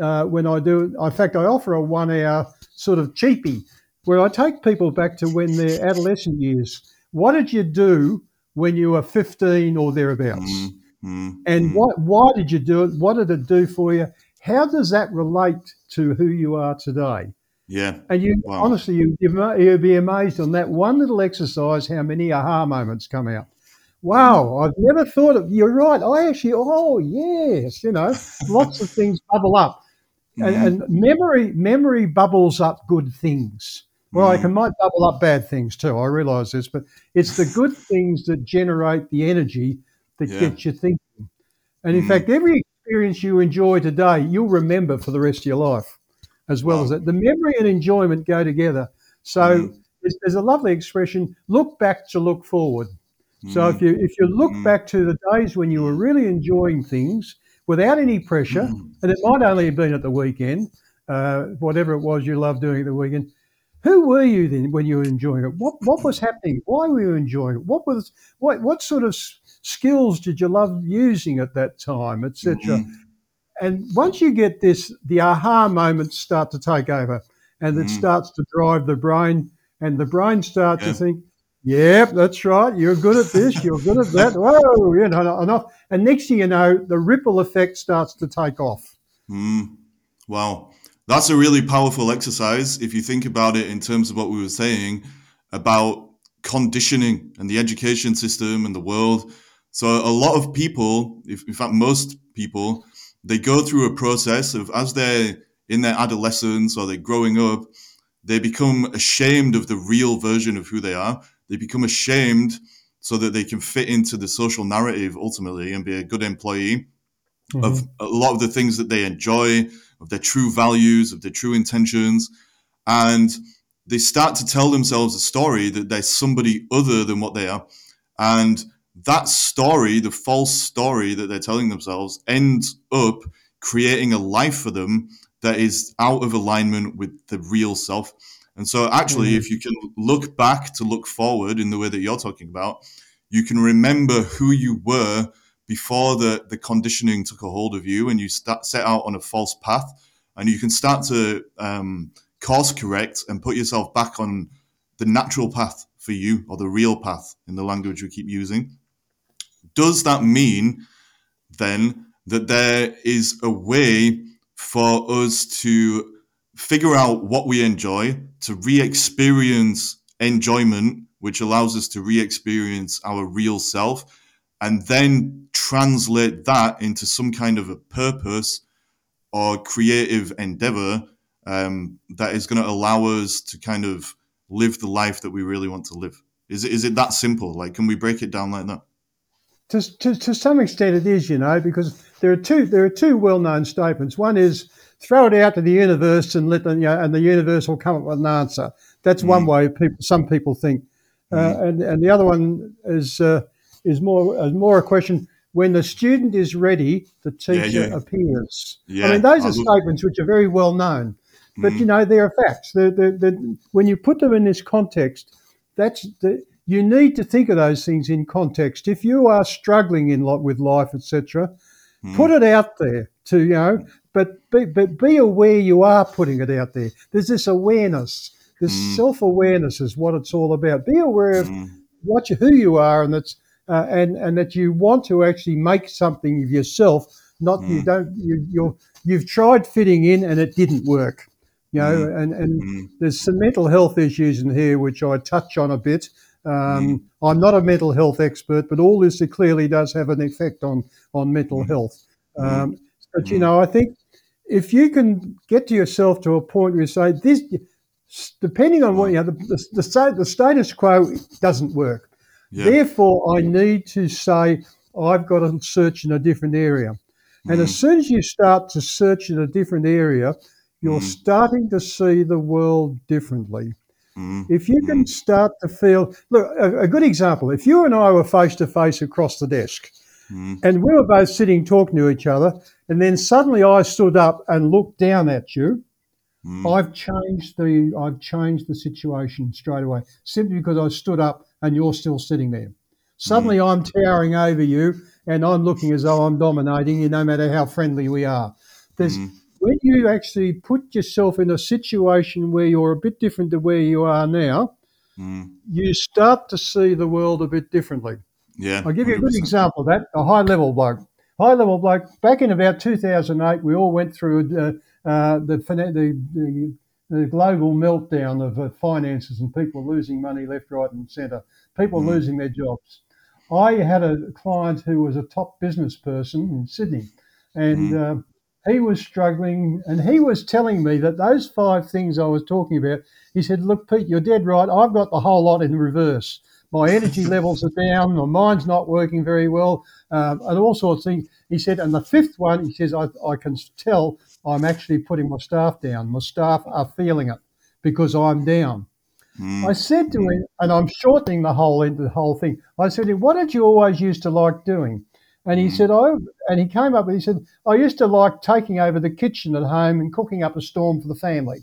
uh, when I do. In fact, I offer a one-hour sort of cheapie where I take people back to when their adolescent years. What did you do when you were 15 or thereabouts? Mm, And what, why did you do it? What did it do for you? How does that relate to who you are today? yeah. And you Wow. honestly, you, you'd be amazed on that one little exercise how many aha moments come out. Wow, mm. I've never thought of. You're right. I actually, oh yes, you know, lots of things bubble up, and, mm-hmm. and memory memory bubbles up good things. Well, it mm. can might bubble up bad things too. I realise this, but it's the good [LAUGHS] things that generate the energy that Yeah. get you thinking. And in mm. fact, every experience you enjoy today, you'll remember for the rest of your life, as well Wow. as that. The memory and enjoyment go together. So mm. there's, there's a lovely expression: "Look back to look forward." So if you if you look back to the days when you were really enjoying things without any pressure, and it might only have been at the weekend, uh, whatever it was you loved doing at the weekend. Who were you then when you were enjoying it? What what was happening? Why were you enjoying it? What was what what sort of skills did you love using at that time, etc. And once you get this, the aha moments start to take over, and it starts to drive the brain, and the brain starts Yeah. to think, "Yep, that's right. You're good at this. You're good at that. [LAUGHS] Whoa, you know, enough." And next thing you know, the ripple effect starts to take off. Mm. Wow. That's a really powerful exercise if you think about it in terms of what we were saying about conditioning and the education system and the world. So a lot of people, if in fact most people, they go through a process of as they're in their adolescence or they're growing up, they become ashamed of the real version of who they are. They become ashamed so that they can fit into the social narrative ultimately and be a good employee of mm-hmm. a lot of the things that they enjoy, of their true values, of their true intentions. And they start to tell themselves a story that they're somebody other than what they are. And that story, the false story that they're telling themselves, ends up creating a life for them that is out of alignment with the real self. And so, actually, mm-hmm. if you can look back to look forward in the way that you're talking about, you can remember who you were before the, the conditioning took a hold of you and you start set out on a false path and you can start to um, course correct and put yourself back on the natural path for you or the real path in the language we keep using. Does that mean then that there is a way for us to figure out what we enjoy to re-experience enjoyment which allows us to re-experience our real self and then translate that into some kind of a purpose or creative endeavor um, that is going to allow us to kind of live the life that we really want to live. Is it, is it that simple? Like, can we break it down like that? To, to, to some extent, it is, you know, because there are two there are two well known statements. One is throw it out to the universe and let the, you know, and the universe will come up with an answer. That's one way people some people think, uh, and and the other one is uh, is more is more a question. When the student is ready, the teacher yeah. appears. Yeah, I mean, those I are statements which are very well known, but you mm. know, they are facts. They're, they're, they're- when you put them in this context, that's the, you need to think of those things in context. If you are struggling in lot with life, etc., mm. put it out there to you know, but be, but be aware you are putting it out there. There's this awareness This mm. self awareness is what it's all about. Be aware of what you, who you are, and that's uh, and and that you want to actually make something of yourself. Not you hmm. don't you you're, you've tried fitting in and it didn't work. You know, hmm. and and hmm. there's some mental health issues in here which I touch on a bit. Um, I'm not a mental health expert, but all this clearly does have an effect on on mental health. Um, but you know, I think if you can get to yourself to a point where you say this, depending on what you know, the, the, the, the status quo doesn't work. Yeah. Therefore, I need to say I've got to search in a different area. And as mm. soon as you start to search in a different area, you're mm. starting to see the world differently. Mm. If you can start to feel, look, a, a good example, if you and I were face to face across the desk and we were both sitting talking to each other, and then suddenly I stood up and looked down at you, I've changed the I've changed the situation straight away simply because I stood up and you're still sitting there. Suddenly I'm towering over you and I'm looking as though I'm dominating you, no matter how friendly we are. There's when you actually put yourself in a situation where you're a bit different to where you are now, you start to see the world a bit differently. Yeah. I'll give you a good 100%. example of that. A high level bloke. High level bloke. Back in about 2008, we all went through uh, uh, the, the, the the global meltdown of uh, finances and people losing money left, right, and centre. People losing their jobs. I had a client who was a top business person in Sydney, and uh, he was struggling, and he was telling me that those five things I was talking about. He said, "Look, Pete, you're dead right. I've got the whole lot in reverse. My energy [LAUGHS] levels are down. My mind's not working very well, um, and all sorts of things." He said, and the fifth one, he says, I, I can tell I'm actually putting my staff down. My staff are feeling it because I'm down. I said to him, and I'm shortening the whole into the whole thing. I said to him, "What did you always used to like doing?" And he said, "Oh," and he came up and he said, "I used to like taking over the kitchen at home and cooking up a storm for the family.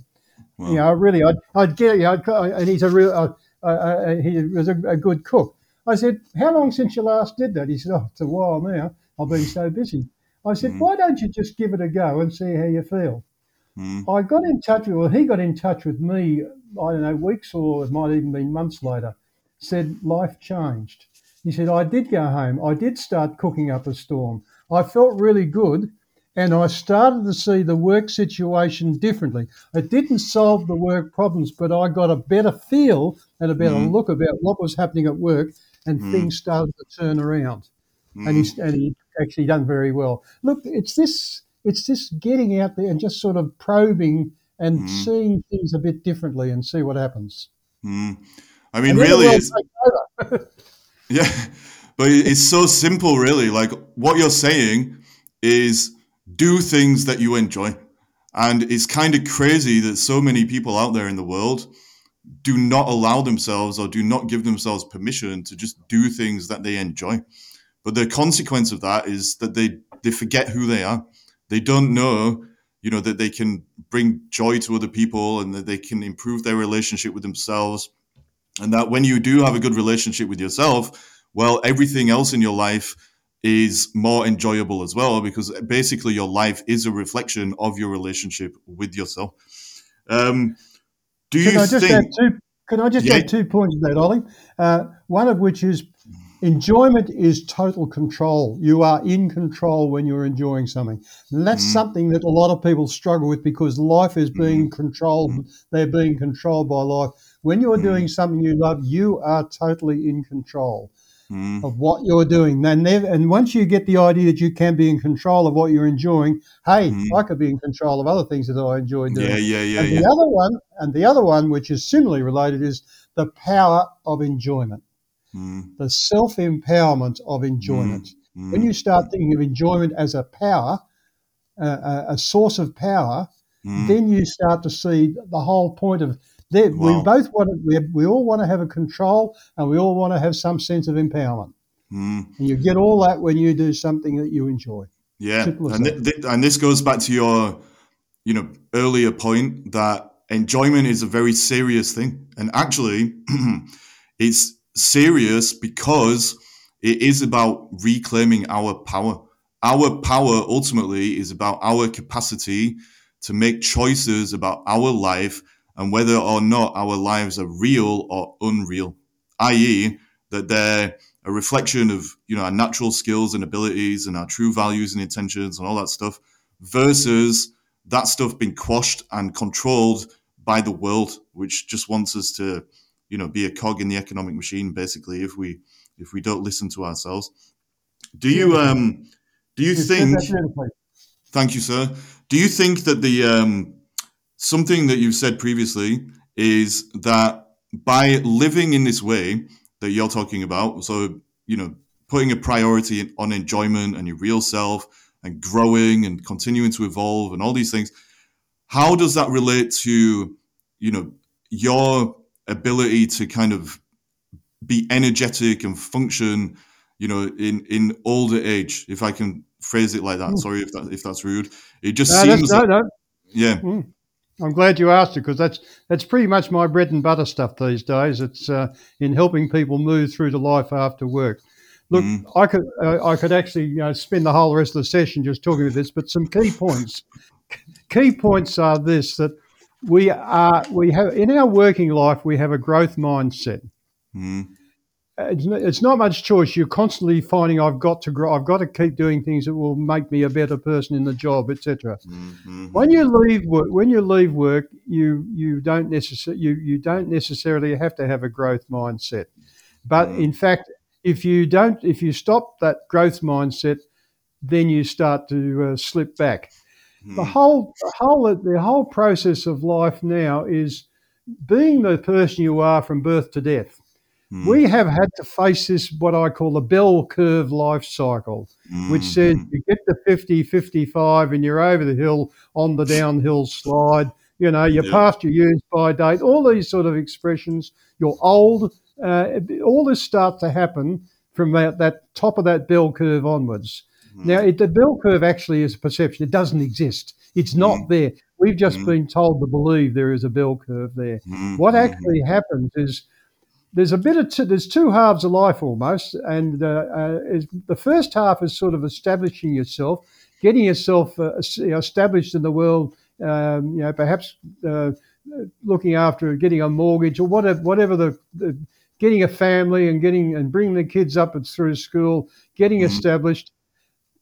You know, really, I'd, I'd get, you know, and he's a real, uh, uh, uh, he was a, a good cook." I said, "How long since you last did that?" He said, "Oh, it's a while now. I've been so busy." I said, hmm. "Why don't you just give it a go and see how you feel?" Hmm. I got in touch with, well, he got in touch with me, I don't know, weeks or it might even been months later, said life changed. He said, I did go home. I did start cooking up a storm. I felt really good and I started to see the work situation differently. It didn't solve the work problems, but I got a better feel and a better hmm. look about what was happening at work and things started to turn around. And, he's, and he actually done very well. Look, it's this it's just getting out there and just sort of probing and hmm. seeing things a bit differently and see what happens. Hmm. I mean, And then the really, it's. [LAUGHS] Yeah, but it's so simple, really. Like what you're saying is do things that you enjoy. And it's kind of crazy that so many people out there in the world do not allow themselves or do not give themselves permission to just do things that they enjoy. But the consequence of that is that they they forget who they are. They don't know, you know, that they can bring joy to other people and that they can improve their relationship with themselves and that when you do have a good relationship with yourself well everything else in your life is more enjoyable as well because basically your life is a reflection of your relationship with yourself um, do you Can I just think add two? Can I just Yeah. add two points to that, Ollie? Uh, one of which is enjoyment is total control. You are in control when you're enjoying something, and that's Mm-hmm. something that a lot of people struggle with because life is being controlled. They're being controlled by life. When you're Mm-hmm. doing something you love, you are totally in control. Mm, Of what you're doing, and and once you get the idea that you can be in control of what you're enjoying, hey, I could be in control of other things that I enjoy doing. Mm-hmm. yeah yeah yeah And yeah the other one, and the other one, which is similarly related, is the power of enjoyment, Mm, the self empowerment of enjoyment. mm, When you start thinking of enjoyment as a power, uh, a, source of power, mm, then you start to see the whole point of that. We both want to, we, we all want to have a control, and we all want to have some sense of empowerment. mm. And you get all that when you do something that you enjoy. Yeah, and th- th- and this goes back to your, you know, earlier point that enjoyment is a very serious thing, and actually, [CLEARS THROAT] it's serious because it is about reclaiming our power. Our power ultimately is about our capacity to make choices about our life and whether or not our lives are real or unreal, i.e., that they're a reflection of you know our natural skills and abilities and our true values and intentions and all that stuff versus that stuff being quashed and controlled by the world which just wants us to you know be a cog in the economic machine basically if we if we don't listen to ourselves do you um do you think thank you sir do you think that the um something that you've said previously is that by living in this way that you're talking about. So, you know, putting a priority on enjoyment and your real self and growing and continuing to evolve and all these things. How does that relate to, you know, your ability to kind of be energetic and function, you know, in in older age, if I can phrase it like that. Mm. Sorry if that if that's rude. It just no, seems no, no. yeah. Mm. I'm glad you asked it because that's that's pretty much my bread and butter stuff these days. It's uh, in helping people move through to life after work. Look, mm. I could uh, I could actually you know, spend the whole rest of the session just talking about this, but some key points. key points are this: that we are we have in our working life we have a growth mindset. Mm it's not much choice. You're constantly finding I've got to grow. I've got to keep doing things that will make me a better person in the job, etc. Mm-hmm. When you leave work, when you leave work, you you don't necessarily you you don't necessarily have to have a growth mindset. But mm. in fact, if you don't, if you stop that growth mindset, then you start to uh, slip back. The whole the whole the whole process of life now is being the person you are from birth to death. Mm. We have had to face this, what I call the bell curve life cycle, mm. which says you get to 50, 55, and you're over the hill on the downhill slide. You know, you're past your use by date, all these sort of expressions. You're old. Uh, all this starts to happen from that, that, top of that bell curve onwards. Mm. Now, it, the bell curve actually is a perception. It doesn't exist. It's not mm. there. We've just mm. been told to believe there is a bell curve there. Mm. What actually happens is there's a bit of two, there's two halves of life almost, and uh, uh, the first half is sort of establishing yourself, getting yourself uh, established in the world. Um, you know, perhaps uh, looking after getting a mortgage or whatever, whatever the, the, getting a family and getting and bringing the kids up and through school, getting mm-hmm. established.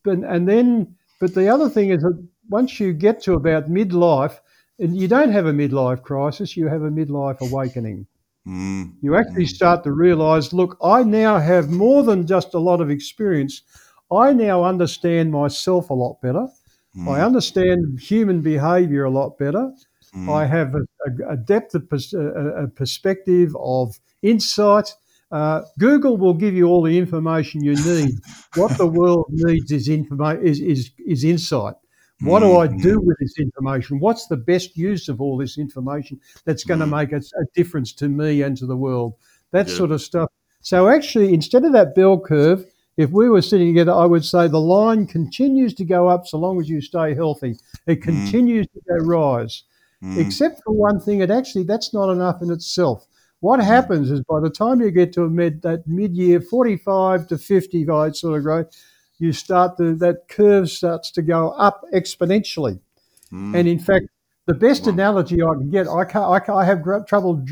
But and then, but the other thing is that once you get to about midlife, and you don't have a midlife crisis, you have a midlife awakening. Mm. You actually start to realize look, I now have more than just a lot of experience. I now understand myself a lot better. Mm. I understand human behavior a lot better. Mm. I have a, a, a depth of pers- a, a, perspective of insight. Uh, Google will give you all the information you need. what the [LAUGHS] world needs is, is, is, is insight. What do I do mm-hmm. with this information? What's the best use of all this information that's going to mm. make a, a, difference to me and to the world? That yeah. sort of stuff. So, actually, instead of that bell curve, if we were sitting together, I would say the line continues to go up so long as you stay healthy. It mm. continues mm. to go rise. Mm. Except for one thing, it actually that's not enough in itself. What mm. happens is by the time you get to a mid that mid year, forty five to fifty five sort of growth, you start to, that curve starts to go up exponentially. Mm. And in fact, the best wow. analogy I can get, I, can't, I, can't, I have trouble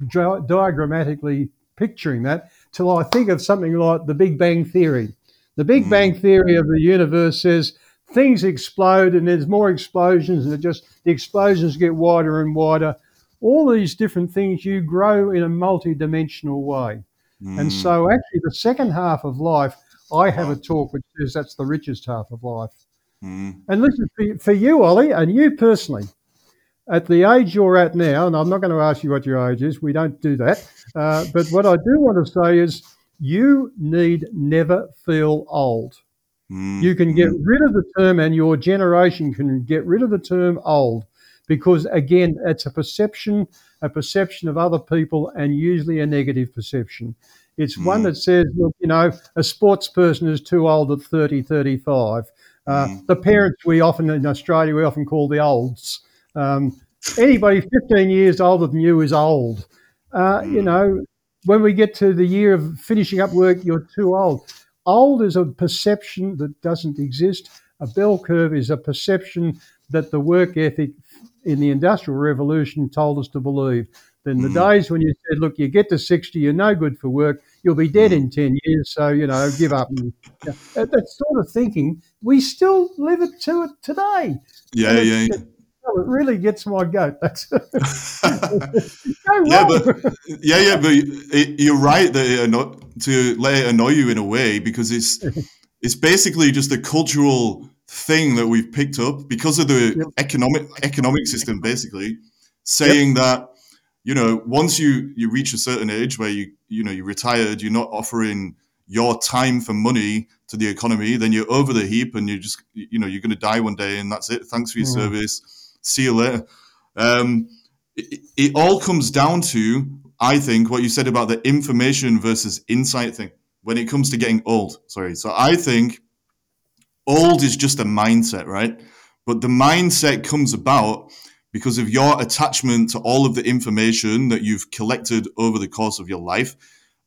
diagrammatically picturing that till I think of something like the Big Bang Theory. The Big mm. Bang Theory of the universe says things explode and there's more explosions and it just the explosions get wider and wider. All these different things you grow in a multi-dimensional way. Mm. And so actually the second half of life I have a talk which says that's the richest half of life. Mm. And listen, for, for you, Ollie, and you personally, at the age you're at now, and I'm not going to ask you what your age is, we don't do that. Uh, but what I do want to say is you need never feel old. Mm. You can get rid of the term, and your generation can get rid of the term old because, again, it's a perception, a perception of other people, and usually a negative perception. It's mm. one that says, look, you know, a sports person is too old at 30, 35. Uh, mm. The parents we often, in Australia, we often call the olds. Um, anybody 15 years older than you is old. Uh, mm. You know, when we get to the year of finishing up work, you're too old. Old is a perception that doesn't exist. A bell curve is a perception that the work ethic in the Industrial Revolution told us to believe. In the Mm. days when you said, look, you get to 60, you're no good for work, you'll be dead Mm. in 10 years, so, you know, give up. And, [LAUGHS] yeah, that, that sort of thinking, we still live it to it today. Yeah, yeah, it's- Oh, it really gets my goat. That's [LAUGHS] [LAUGHS] Yeah, but yeah, yeah, but you're right that it anno- to let it annoy you in a way because it's it's basically just a cultural thing that we've picked up because of the Yep. economic economic system, basically saying that you know once you you reach a certain age where you you know you're retired, you're not offering your time for money to the economy, then you're over the heap and you're just you know you're going to die one day and that's it. Thanks for your Mm. service. See you later. Um, it, it all comes down to, I think, what you said about the information versus insight thing when it comes to getting old. Sorry. So I think old is just a mindset, right? But the mindset comes about because of your attachment to all of the information that you've collected over the course of your life.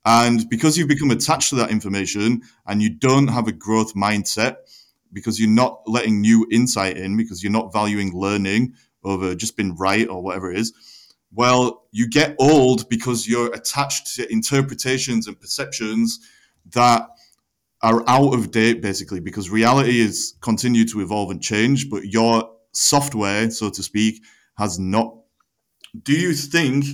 And because you've become attached to that information and you don't have a growth mindset, because you're not letting new insight in, because you're not valuing learning over just being right or whatever it is, well, you get old because you're attached to interpretations and perceptions that are out of date, basically, because reality is continue to evolve and change, but your software, so to speak, has not. Do you think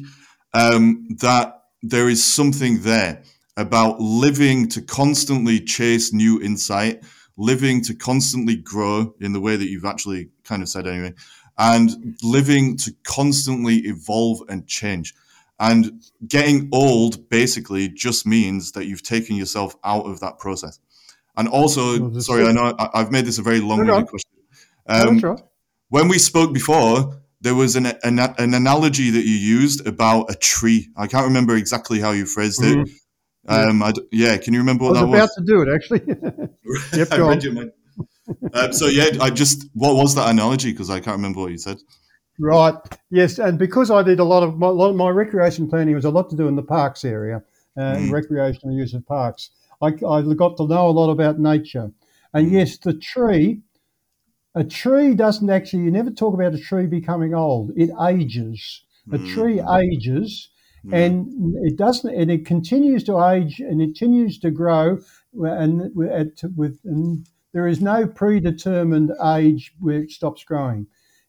um, that there is something there about living to constantly chase new insight, living to constantly grow in the way that you've actually kind of said anyway, and living to constantly evolve and change? And getting old basically just means that you've taken yourself out of that process. And also, Well, sorry, it. I know I- I've made this a very long-winded on. question. Um, right. when we spoke before, there was an, an an analogy that you used about a tree. I can't remember exactly how you phrased it. Mhm. Um, I d yeah, can you remember I what was that about was? to do it, actually. [LAUGHS] Yep, [LAUGHS] I read on. your mind. Um, so yeah, I just what was that analogy? Because I can't remember what you said. Right. Yes, and because I did a lot of my, lot of my recreation planning was a lot to do in the parks area, and Mm. recreational use of parks. I, I got to know a lot about nature, and Mm. yes, the tree. A tree doesn't actually. You never talk about a tree becoming old. It ages. A Mm. tree ages, Mm. and it doesn't. And it continues to age, and it continues to grow, and with and there is no predetermined age where it stops growing.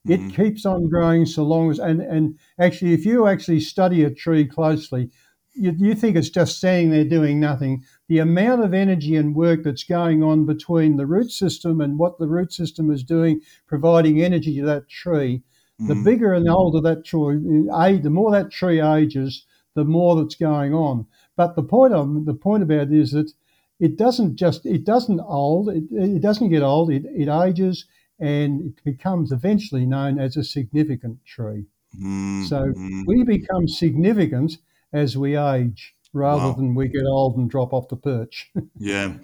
It Mhm. keeps on growing so long as and and actually, if you actually study a tree closely, you, you think it's just standing there doing nothing. The amount of energy and work that's going on between the root system and what the root system is doing, providing energy to that tree, the Mm. bigger and older that tree, a the more that tree ages, the more that's going on. But the point of the point about it is that it doesn't just it doesn't old it, it doesn't get old it, it ages and it becomes eventually known as a significant tree. Mm. So Mm. we become significant as we age rather Wow. than we get old and drop off the perch. [LAUGHS] Yeah.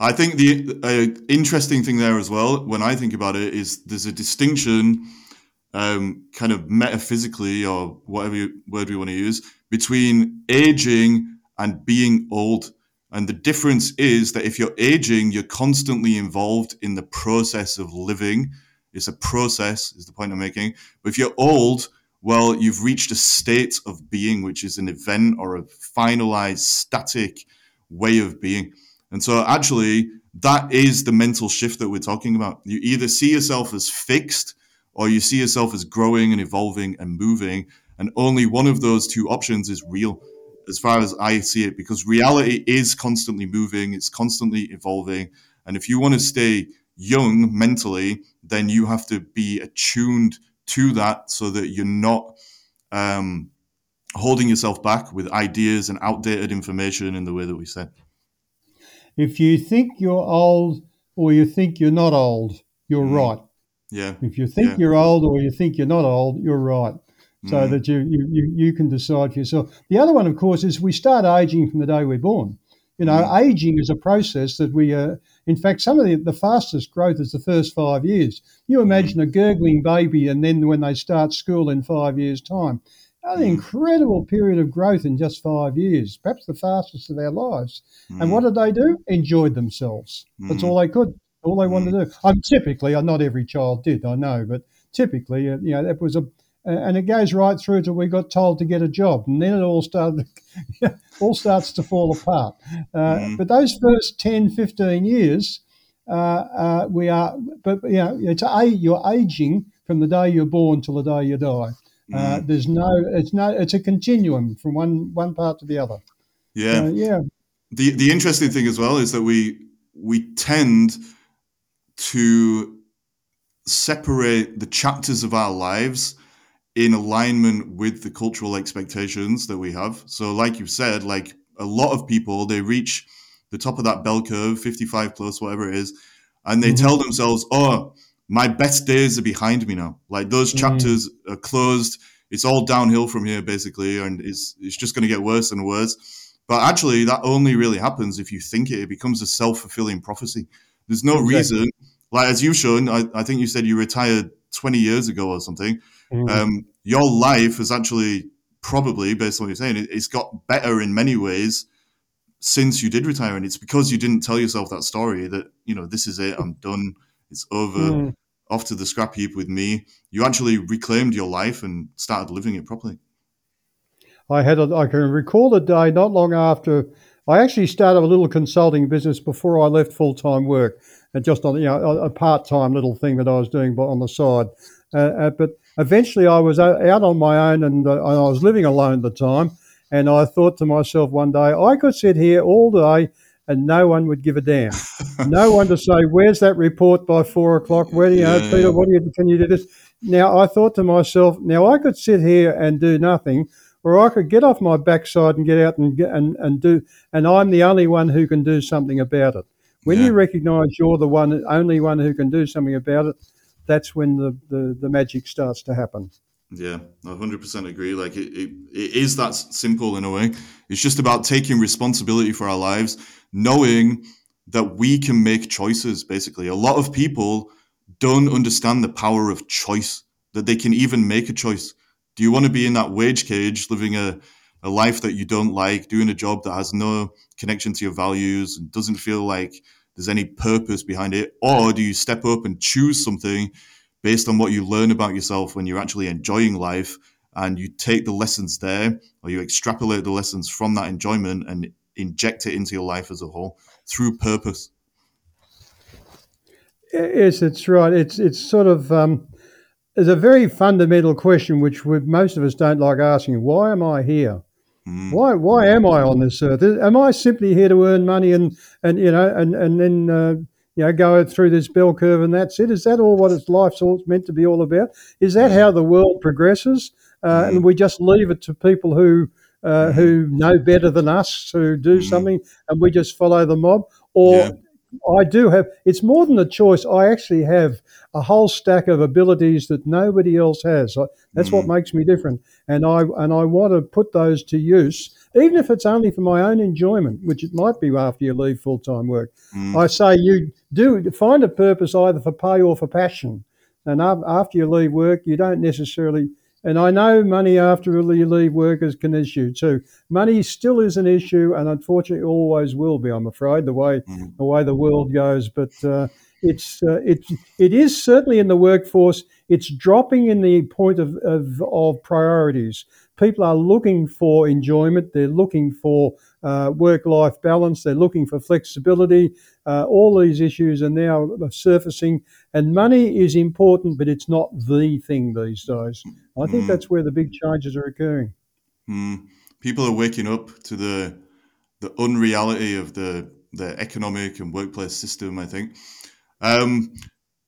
I think the uh, interesting thing there as well, when I think about it, is there's a distinction, um, kind of metaphysically or whatever you, word we want to use, between aging and being old. And the difference is that if you're aging, you're constantly involved in the process of living. It's a process, is the point I'm making. But if you're old, well, you've reached a state of being, which is an event or a finalized, static way of being. And so, actually, that is the mental shift that we're talking about. You either see yourself as fixed or you see yourself as growing and evolving and moving. And only one of those two options is real, as far as I see it, because reality is constantly moving, it's constantly evolving. And if you want to stay young mentally, then you have to be attuned to that so that you're not um, holding yourself back with ideas and outdated information in the way that we said. if you think you're old or you think you're not old, you're Mm. right. Yeah. If you think Yeah. you're old or you think you're not old, you're right. So Mm. that you, you, you, can decide for yourself. The other one, of course, is we start aging from the day we're born. You know, Mm. aging is a process that we, uh, in fact, some of the, the fastest growth is the first five years. You imagine a gurgling baby, and then when they start school in five years' time, an Mm. incredible period of growth in just five years, perhaps the fastest of our lives. And Mm. what did they do? Enjoyed themselves. That's Mm. all they could. All they wanted to do. Um, typically, uh, not every child did, I know, but typically, uh, you know, that was a and it goes right through to we got told to get a job, and then it all started, [LAUGHS] all starts to fall apart. Uh, mm. But those first 10, 15 years, uh, uh, we are, but you know, it's a, you're aging from the day you're born till the day you die. Uh, mm. there's no, it's no, it's a continuum from one one part to the other. Yeah, yeah. The the interesting thing as well is that we we tend to separate the chapters of our lives in alignment with the cultural expectations that we have. So, like you said, like a lot of people, they reach the top of that bell curve, 55 plus, whatever it is, and they mm-hmm. tell themselves, oh, my best days are behind me now. Like those mm. chapters mm-hmm. are closed. It's all downhill from here, basically, and it's, it's just going to get worse and worse. But actually, that only really happens if you think it. It becomes a self fulfilling prophecy. There's no exactly. reason, like as you've shown, I, I think you said you retired 20 years ago or something. Mm-hmm. Um, your life has actually probably, based on what you're saying, it, it's got better in many ways since you did retire, and it's because you didn't tell yourself that story that you know this is it, I'm done, it's over, mm. off to the scrap heap with me. You actually reclaimed your life and started living it properly. I had a, I can recall a day not long after I actually started a little consulting business before I left full time work, and just on you know a, a part time little thing that I was doing on the side. Uh, uh, but eventually, I was out on my own, and, uh, I was living alone at the time. And I thought to myself one day, I could sit here all day and no one would give a damn. [LAUGHS] no one to say, "Where's that report by four o'clock? Where do you know, Peter? What do you can you do this?" Now I thought to myself, now I could sit here and do nothing, or I could get off my backside and get out and and, and do, and I'm the only one who can do something about it. When yeah. you recognise you're the one, only one who can do something about it, that's when the, the, the magic starts to happen. Yeah, I 100% agree. Like it, it, it is that simple in a way. It's just about taking responsibility for our lives, knowing that we can make choices, basically. A lot of people don't understand the power of choice, that they can even make a choice. Do you want to be in that wage cage, living a, a life that you don't like, doing a job that has no connection to your values and doesn't feel like there's any purpose behind it? Or do you step up and choose something based on what you learn about yourself when you're actually enjoying life and you take the lessons there or you extrapolate the lessons from that enjoyment and inject it into your life as a whole through purpose? Yes, it's right. It's it's sort of um, it's a very fundamental question which we, most of us don't like asking. Why am I here? Mm. Why why am I on this earth? Am I simply here to earn money and and you know and and then uh, you know go through this bell curve and that's it? Is that all what its life's all meant to be all about? Is that how the world progresses? Uh, mm. And we just leave it to people who uh, mm. who know better than us to do mm. something, and we just follow the mob, or yeah. I do have. It's more than a choice. I actually have a whole stack of abilities that nobody else has. That's mm. what makes me different, and I and I want to put those to use, even if it's only for my own enjoyment, which it might be after you leave full time work. Mm. I say you do find a purpose either for pay or for passion, and after you leave work, you don't necessarily and I know money after you leave work is an issue too. Money still is an issue, and unfortunately, always will be. I'm afraid the way mm. the way the world goes. But uh, it's uh, it it is certainly in the workforce. It's dropping in the point of, of, of priorities. People are looking for enjoyment. They're looking for uh, work life balance. They're looking for flexibility. Uh, all these issues are now surfacing, and money is important, but it's not the thing these days. I think mm. that's where the big changes are occurring. Mm. People are waking up to the the unreality of the the economic and workplace system. I think. Um,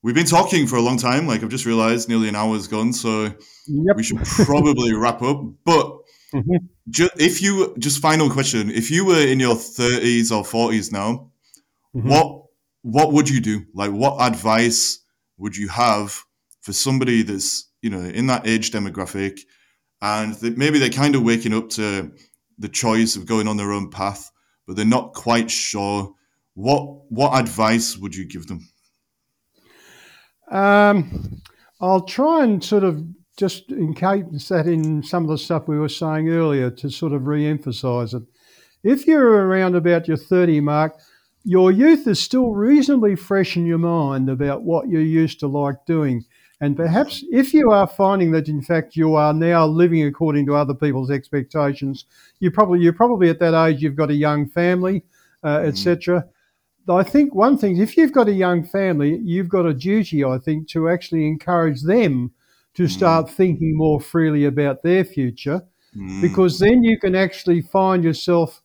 we've been talking for a long time. Like I've just realised, nearly an hour's gone, so yep. we should probably [LAUGHS] wrap up. But mm-hmm. ju- if you just final question, if you were in your thirties or forties now, mm-hmm. what what would you do? Like, what advice would you have for somebody that's you know in that age demographic, and they, maybe they're kind of waking up to the choice of going on their own path, but they're not quite sure. What what advice would you give them? Um, I'll try and sort of just encase that in some of the stuff we were saying earlier to sort of re-emphasize it. If you're around about your 30 mark, your youth is still reasonably fresh in your mind about what you used to like doing. And perhaps if you are finding that in fact you are now living according to other people's expectations, you probably you're probably at that age you've got a young family, uh, Mm. etc. I think one thing, if you've got a young family, you've got a duty, I think, to actually encourage them to start thinking more freely about their future, Mm. because then you can actually find yourself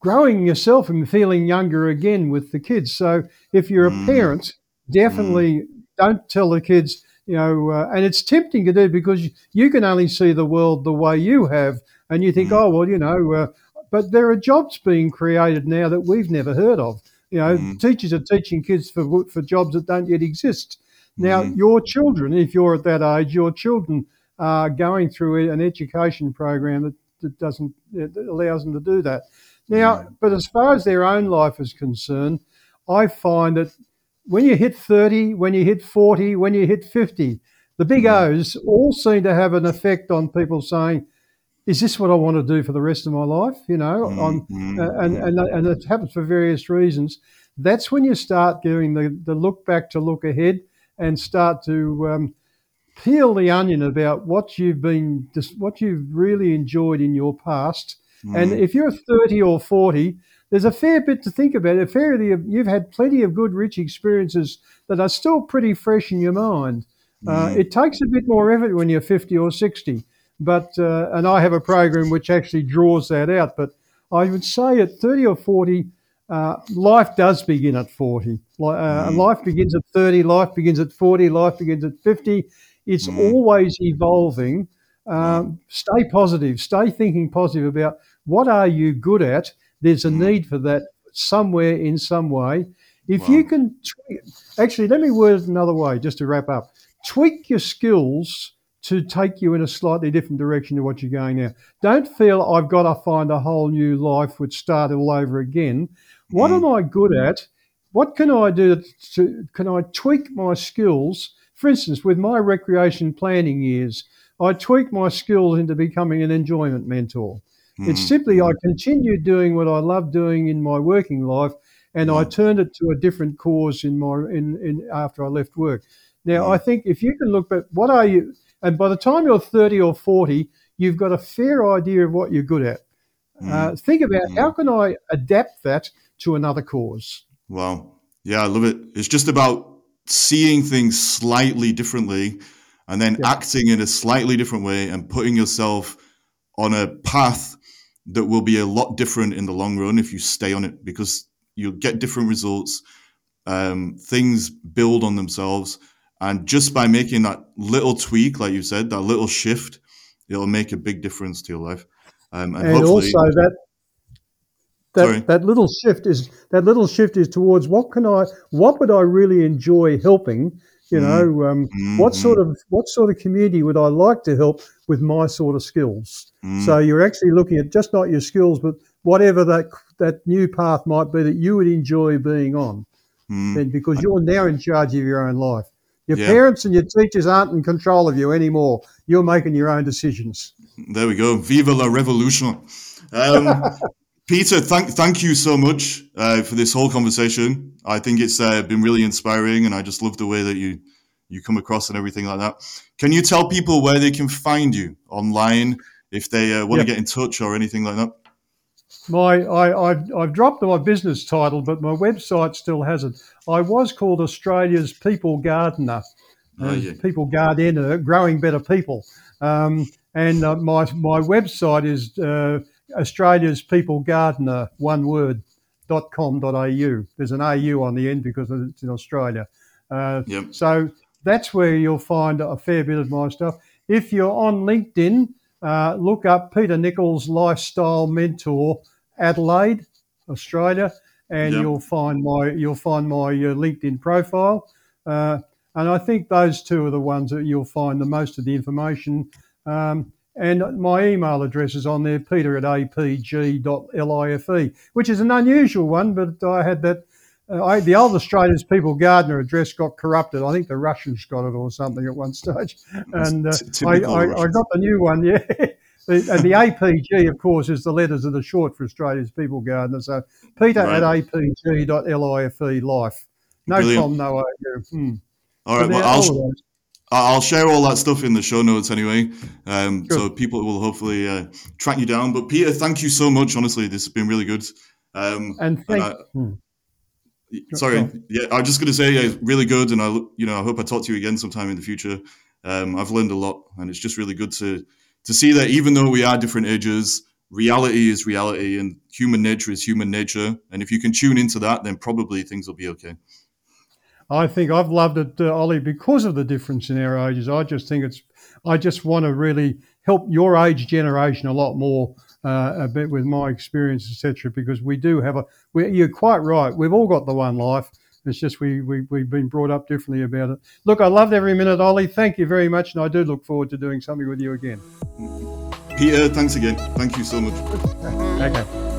growing yourself and feeling younger again with the kids. So if you're a Mm. parent, definitely don't tell the kids, you know, uh, and it's tempting to do because you, can only see the world the way you have, and you think, Mm. oh well, you know, uh, but there are jobs being created now that we've never heard of. You know, Mm. teachers are teaching kids for for jobs that don't yet exist. Now, Mhm. your children, if you're at that age, your children are going through an education program that, that doesn't that allows them to do that. Now, but as far as their own life is concerned, I find that when you hit 30, when you hit 40, when you hit 50, the big O's all seem to have an effect on people saying, is this what I want to do for the rest of my life? You know, on, Mhm. uh, and, and, and it happens for various reasons. That's when you start doing the, the look back to look ahead and start to um, peel the onion about what you've been, what you've really enjoyed in your past. And Mm. if you're 30 or 40, there's a fair bit to think about. A fair bit you've had plenty of good, rich experiences that are still pretty fresh in your mind. Uh, Mm. it takes a bit more effort when you're 50 or 60, but uh, and I have a program which actually draws that out. But I would say at 30 or 40, uh, life does begin at 40. Li- Uh, Mm. Life begins at 30. Life begins at 40. Life begins at 50. It's Mm. always evolving. Um, stay positive. Stay thinking positive about what are you good at. There's a Mm. need for that somewhere in some way. If Wow. you can, tweak, actually, let me word it another way, just to wrap up. Tweak your skills to take you in a slightly different direction to what you're going now. Don't feel I've got to find a whole new life, which start all over again. What Mm. am I good at? What can I do to? Can I tweak my skills? For instance, with my recreation planning years, I tweak my skills into becoming an enjoyment mentor. It's Mhm. simply I continued doing what I love doing in my working life, and I Mm. turned it to a different cause in my in, in after I left work. Now Mm. I think if you can look at what are you, and by the time you're thirty or forty, you've got a fair idea of what you're good at. Uh, think about Mm. how can I adapt that to another cause. Wow. Yeah, I love it. It's just about seeing things slightly differently and then Yeah. acting in a slightly different way and putting yourself on a path that will be a lot different in the long run if you stay on it because you'll get different results. Um, things build on themselves. And just by making that little tweak, like you said, that little shift, it'll make a big difference to your life. Um, and, and hopefully, also that Sorry. that that little shift is that little shift is towards what can I what would I really enjoy helping you Mm. know um, what Mhm. sort of what sort of community would I like to help with my sort of skills Mm. so you're actually looking at just not your skills but whatever that that new path might be that you would enjoy being on Mm. then because you're now in charge of your own life your Yeah. parents and your teachers aren't in control of you anymore you're making your own decisions There we go. Viva la revolution. Um, [LAUGHS] Peter, thank thank you so much uh, for this whole conversation. I think it's uh, been really inspiring, and I just love the way that you you come across and everything like that. Can you tell people where they can find you online if they uh, want Yeah. to get in touch or anything like that? My, I, I've, I've dropped my business title, but my website still has it. I was called Australia's People Gardener, Oh, uh, yeah. People Gardener, growing better people. Um, and uh, my my website is uh, Australia's People Gardener, one word, dot com dot au. There's an au on the end because it's in Australia. Uh, Yep. so that's where you'll find a fair bit of my stuff. If you're on LinkedIn, uh, look up Peter Nicholls Lifestyle Mentor Adelaide, Australia, and Yeah. you'll find my you'll find my uh, LinkedIn profile. Uh, and I think those two are the ones that you'll find the most of the information. Um, and my email address is on there, peter at apg.life, which is an unusual one, but I had that. Uh, I, the old Australia's People Gardener address got corrupted. I think the Russians got it or something at one [LAUGHS] stage. And uh, I, I, I got the new one, [LAUGHS] yeah. The- and the APG, of course, is the letters of the short for Australia's People Gardener. So peter Right. at apg.life, life. No Brilliant. com, no AU. Hmm. All right. Well, I'll all I'll share all that stuff in the show notes anyway, um, Sure. so people will hopefully uh, track you down. But Peter, thank you so much. Honestly, this has been really good. Um, And thank, I- hmm. Sorry, yeah, I'm just going to say, yeah, really good, and I, you know, I hope I talk to you again sometime in the future. Um, I've learned a lot, and it's just really good to to see that even though we are different ages, reality is reality, and human nature is human nature. And if you can tune into that, then probably things will be okay. I think I've loved it, uh, Ollie, because of the difference in our ages. I just think it's, I just want to really help your age generation a lot more, uh, a bit with my experience, etc. Because we do have a, we, you're quite right. We've all got the one life. It's just we, we, we've been brought up differently about it. Look, I loved every minute, Ollie. Thank you very much. And I do look forward to doing something with you again. Peter, thanks again. Thank you so much. [LAUGHS] Okay.